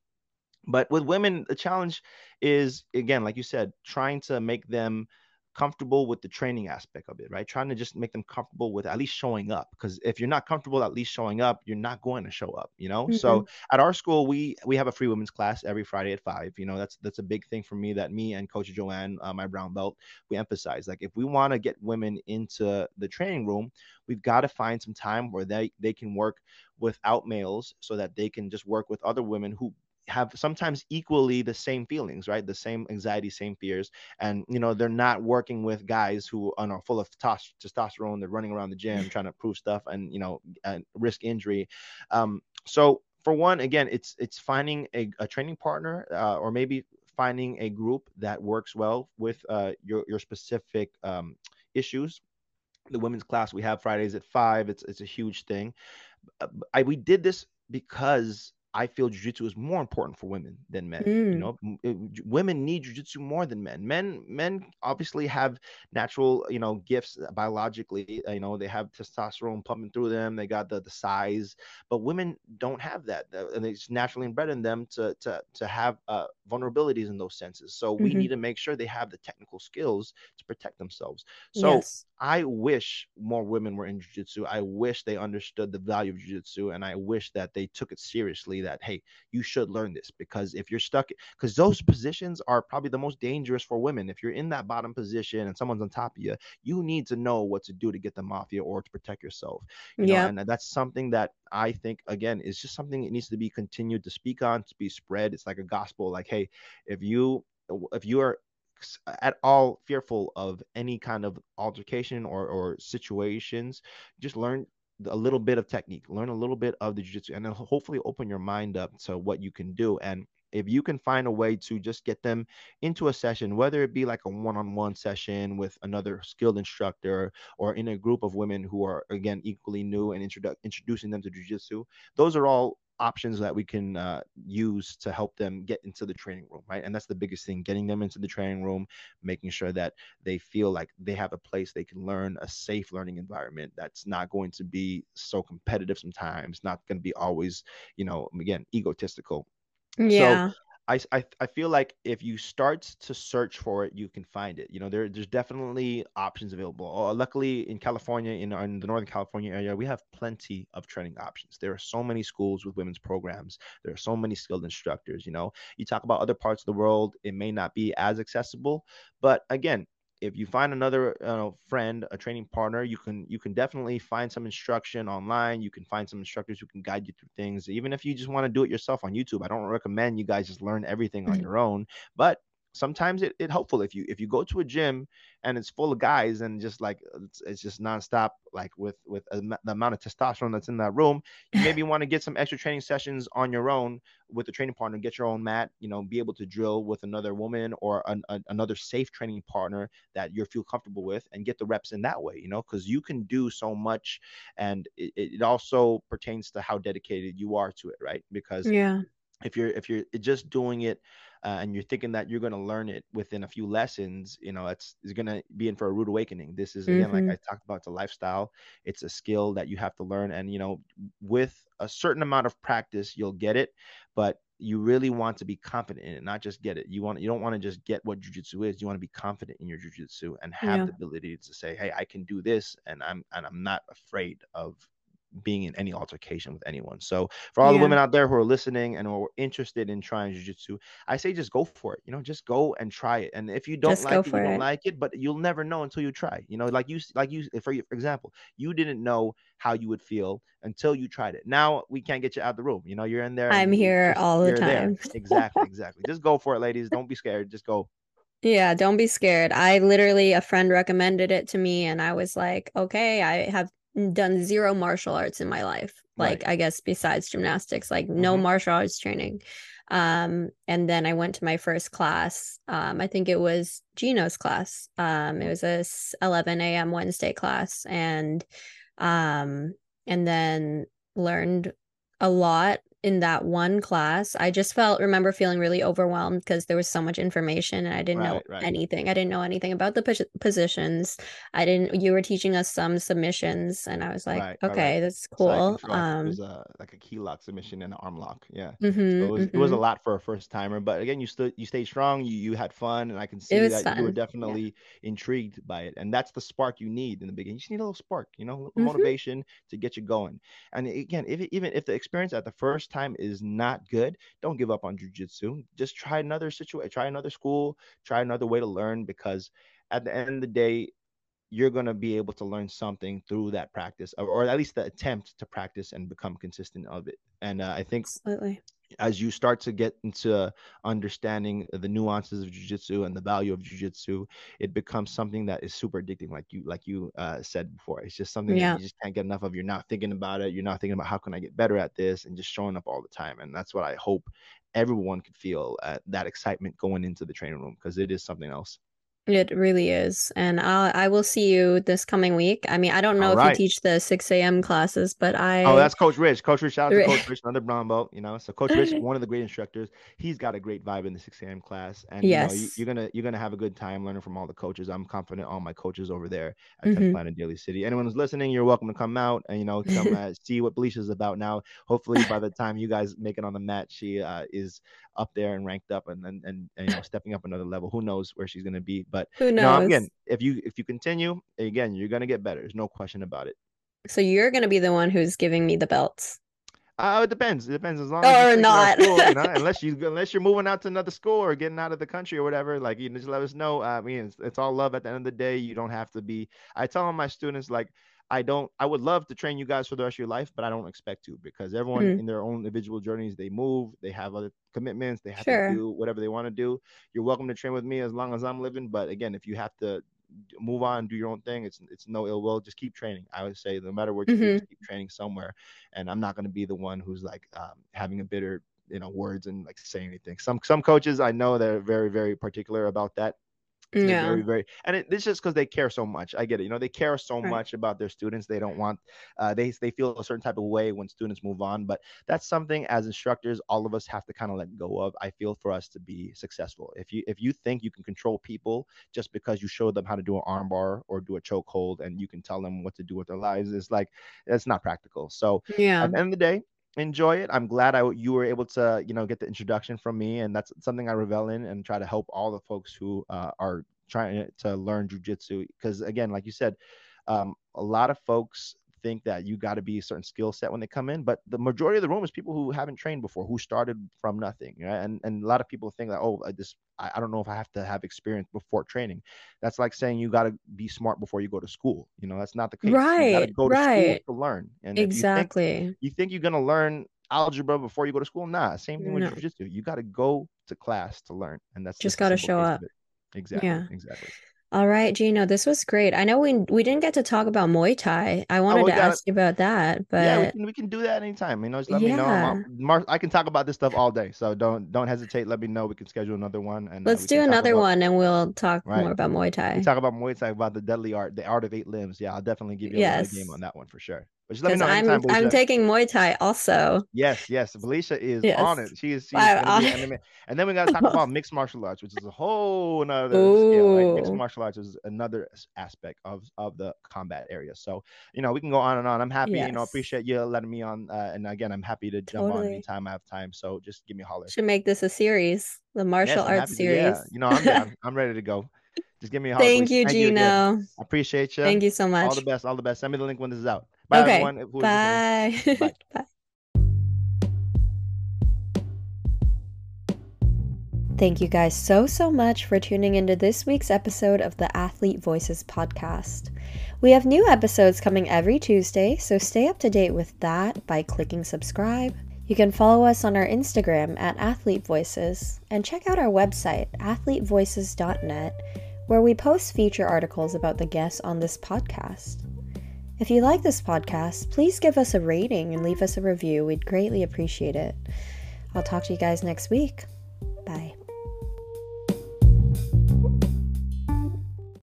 but with women, the challenge is again, like you said, trying to make them comfortable with the training aspect of it, right? Trying to just make them comfortable with at least showing up. Because if you're not comfortable at least showing up, you're not going to show up, you know. Mm-hmm. So at our school, we we have a free women's class every Friday at five. You know, that's that's a big thing for me that me and Coach Joanne, uh, my brown belt, we emphasize. Like if we want to get women into the training room, we've got to find some time where they they can work without males so that they can just work with other women who have sometimes equally the same feelings, right? The same anxiety, same fears, and you know they're not working with guys who are full of testosterone. They're running around the gym trying to prove stuff and you know and risk injury. Um, so for one, again, it's it's finding a, a training partner uh, or maybe finding a group that works well with uh, your your specific um, issues. The women's class we have Fridays at five. It's it's a huge thing. Uh, I we did this because I feel jujitsu is more important for women than men. Mm. You know, it, women need jujitsu more than men. Men, men obviously have natural, you know, gifts biologically. You know, they have testosterone pumping through them. They got the the size, but women don't have that, and it's naturally inbred in them to to to have uh, vulnerabilities in those senses. So we mm-hmm. need to make sure they have the technical skills to protect themselves. So yes. I wish more women were in jiu-jitsu. I wish they understood the value of jiu-jitsu and I wish that they took it seriously that hey, you should learn this because if you're stuck cuz those positions are probably the most dangerous for women. If you're in that bottom position and someone's on top of you, you need to know what to do to get them off you or to protect yourself. You yeah. Know? And that's something that I think again is just something that needs to be continued to speak on, to be spread. It's like a gospel like hey, if you if you are at all fearful of any kind of altercation or, or situations, just learn a little bit of technique, learn a little bit of the jiu-jitsu, and then hopefully open your mind up to what you can do. And if you can find a way to just get them into a session, whether it be like a one-on-one session with another skilled instructor or in a group of women who are again equally new and introdu- introducing them to jiu-jitsu, those are all options that we can uh, use to help them get into the training room, right? And that's the biggest thing getting them into the training room, making sure that they feel like they have a place they can learn, a safe learning environment that's not going to be so competitive sometimes, not going to be always, you know, again, egotistical. Yeah. So I, I, I feel like if you start to search for it, you can find it. You know, there, there's definitely options available. Uh, luckily, in California, in, in the Northern California area, we have plenty of training options. There are so many schools with women's programs. There are so many skilled instructors. You know, you talk about other parts of the world, it may not be as accessible, but again, if you find another uh, friend, a training partner, you can you can definitely find some instruction online. You can find some instructors who can guide you through things. Even if you just want to do it yourself on YouTube, I don't recommend you guys just learn everything on mm-hmm. your own. But sometimes it, it helpful. If you if you go to a gym and it's full of guys and just like it's, it's just nonstop like with with a, the amount of testosterone that's in that room you maybe want to get some extra training sessions on your own with a training partner get your own mat you know be able to drill with another woman or an, a, another safe training partner that you feel comfortable with and get the reps in that way you know because you can do so much and it, it also pertains to how dedicated you are to it right? Because yeah. if you're if you're just doing it uh, and you're thinking that you're going to learn it within a few lessons, you know, it's, it's going to be in for a rude awakening. This is, again, mm-hmm. like I talked about, it's a lifestyle. It's a skill that you have to learn. And, you know, with a certain amount of practice, you'll get it. But you really want to be confident in it, not just get it. You want you don't want to just get what jujitsu is. You want to be confident in your jujitsu and have yeah. the ability to say, "Hey, I can do this," and I'm and I'm not afraid of being in any altercation with anyone. So for all yeah. the women out there who are listening and are interested in trying jujitsu, I say just go for it. You know, just go and try it. And if you don't just like it, you don't like it, but you'll never know until you try. You know, like you like you for example, you didn't know how you would feel until you tried it. Now we can't get you out of the room. You know, you're in there. I'm here just, all the time. exactly, exactly. just go for it, ladies. Don't be scared. Just go. Yeah, don't be scared. I literally a friend recommended it to me and I was like, "Okay, I have done zero martial arts in my life like right. i guess besides gymnastics like mm-hmm. no martial arts training um and then i went to my first class um i think it was gino's class um it was a 11 a.m wednesday class and um and then learned a lot in that one class i just felt remember feeling really overwhelmed because there was so much information and i didn't right, know right. anything i didn't know anything about the pos- positions i didn't you were teaching us some submissions and i was like right, okay that's cool um it was a, like a key lock submission and an arm lock yeah mm-hmm, so it, was, mm-hmm. it was a mm-hmm. lot for a first timer but again you stood you stayed strong you you had fun and i can see that fun. you were definitely yeah. intrigued by it and that's the spark you need in the beginning you just need a little spark you know mm-hmm. motivation to get you going and again if even if the experience at the first time is not good, don't give up on jujitsu. Just try another situation, try another school, try another way to learn because at the end of the day, you're going to be able to learn something through that practice or, or, at least the attempt to practice and become consistent of it. And uh, I think Absolutely as you start to get into understanding the nuances of jiu-jitsu and the value of jiu-jitsu it becomes something that is super addicting like you like you uh, said before. It's just something yeah. that you just can't get enough of. You're not thinking about it. You're not thinking about how can i get better at this and just showing up all the time. And that's what i hope everyone could feel uh, that excitement going into the training room because it is something else It really is. And I'll, I will see you this coming week. I mean, I don't know All if right. you teach the 6 a.m. classes, but I. Oh, that's Coach Rich. Coach Rich, shout out to Coach Rich, another brown belt. You know, so Coach Rich, one of the great instructors. He's got a great vibe in the 6 a.m. class, and you know, you, Yes. you're gonna you're gonna have a good time learning from all the coaches. I'm confident all my coaches over there at 10th Mhm. Planet Daly City. Anyone who's listening, you're welcome to come out and you know come uh, see what Felicia's about now. Hopefully, by the time you guys make it on the mat, she uh, is up there and ranked up and and, and, and you know stepping up another level. Who knows where she's gonna be? But Who no, knows? again, if you if you continue, again, you're gonna get better. There's no question about it. So you're going to be the one who's giving me the belts. Uh, it depends. It depends. As long Or as you stick in our not. school, you know, unless you unless you're moving out to another school or getting out of the country or whatever, like you just let us know. I mean, it's, it's all love at the end of the day. You don't have to be. I tell all my students like. I don't. I would love to train you guys for the rest of your life, but I don't expect to because everyone Mm. in their own individual journeys, they move, they have other commitments, they have Sure. to do whatever they want to do. You're welcome to train with me as long as I'm living. But again, if you have to move on, do your own thing, it's it's no ill will. Just keep training. I would say no matter what you do, Mhm. just keep training somewhere and I'm not going to be the one who's like um, having a bitter, you know, words and like saying anything. Some some coaches I know they're very very particular about that. They're Yeah. very very, and it, it's just because they care so much. I get it. You know, they care so Right. much about their students. They don't want, uh, they they feel a certain type of way when students move on. But that's something as instructors, all of us have to kind of let go of. I feel for us to be successful. If you if you think you can control people just because you show them how to do an armbar or do a chokehold and you can tell them what to do with their lives, it's like that's not practical. So Yeah. at the end of the day enjoy it. I'm glad i you were able to you know get the introduction from me and that's something i revel in and try to help all the folks who uh, are trying to learn jujitsu. Because again like you said um, a lot of folks think that you got to be a certain skill set when they come in but the majority of the room is people who haven't trained before who started from nothing right? and and a lot of people think that oh I just I, I don't know if i have to have experience before training that's like saying you got to be smart before you go to school you know that's not the case you got to Right, go to school right. to learn and if you think Exactly. you think you're gonna learn algebra before you go to school? Nah, same thing with No. jujitsu. You got to go to class to learn, and that's Just gotta show up. Exactly. Yeah. Exactly. All right, Gino, this was great. I know we we didn't get to talk about Muay Thai. I wanted Oh, to got ask you about that, yeah, we but can we can do that anytime. You know, just let me know. I'm, yeah, Mar- I can talk about this stuff all day, so don't don't hesitate. Let me know. We can schedule another one, and uh, let's we do another about one and we'll talk more about Muay We Thai. talk about Muay Thai, about the deadly art, the art of eight limbs. Yeah, I'll definitely give you a of game on that one for sure. But just let me know I'm anytime, I'm taking Muay Thai also. Yes, yes. Felicia is on it. She is she is I, gonna be And then we gotta talk about mixed martial arts, which is a whole another scale, right? Mixed martial arts is another aspect of of the combat area. So, you know, we can go on and on. I'm happy, you know, appreciate you letting me on. Uh, and again, I'm happy to jump on anytime I have time. So just give me a holler. Should make this a series, the martial Yes, arts to. Yeah, series. you know, I'm down. I'm ready to go. Just give me a holler, Thank Felicia. you, Thank you. Gino. I appreciate you. Thank you so much. All the best. All the best. Send me the link when this is out. Bye, Okay, everyone. Who is listening. bye. Bye. Bye. Thank you guys so, so much for tuning into this week's episode of the Athlete Voices podcast. We have new episodes coming every Tuesday, so stay up to date with that by clicking subscribe. You can follow us on our Instagram at Athlete Voices and check out our website, athletevoices.net, where we post feature articles about the guests on this podcast. If you like this podcast, please give us a rating and leave us a review. We'd greatly appreciate it. I'll talk to you guys next week. Bye.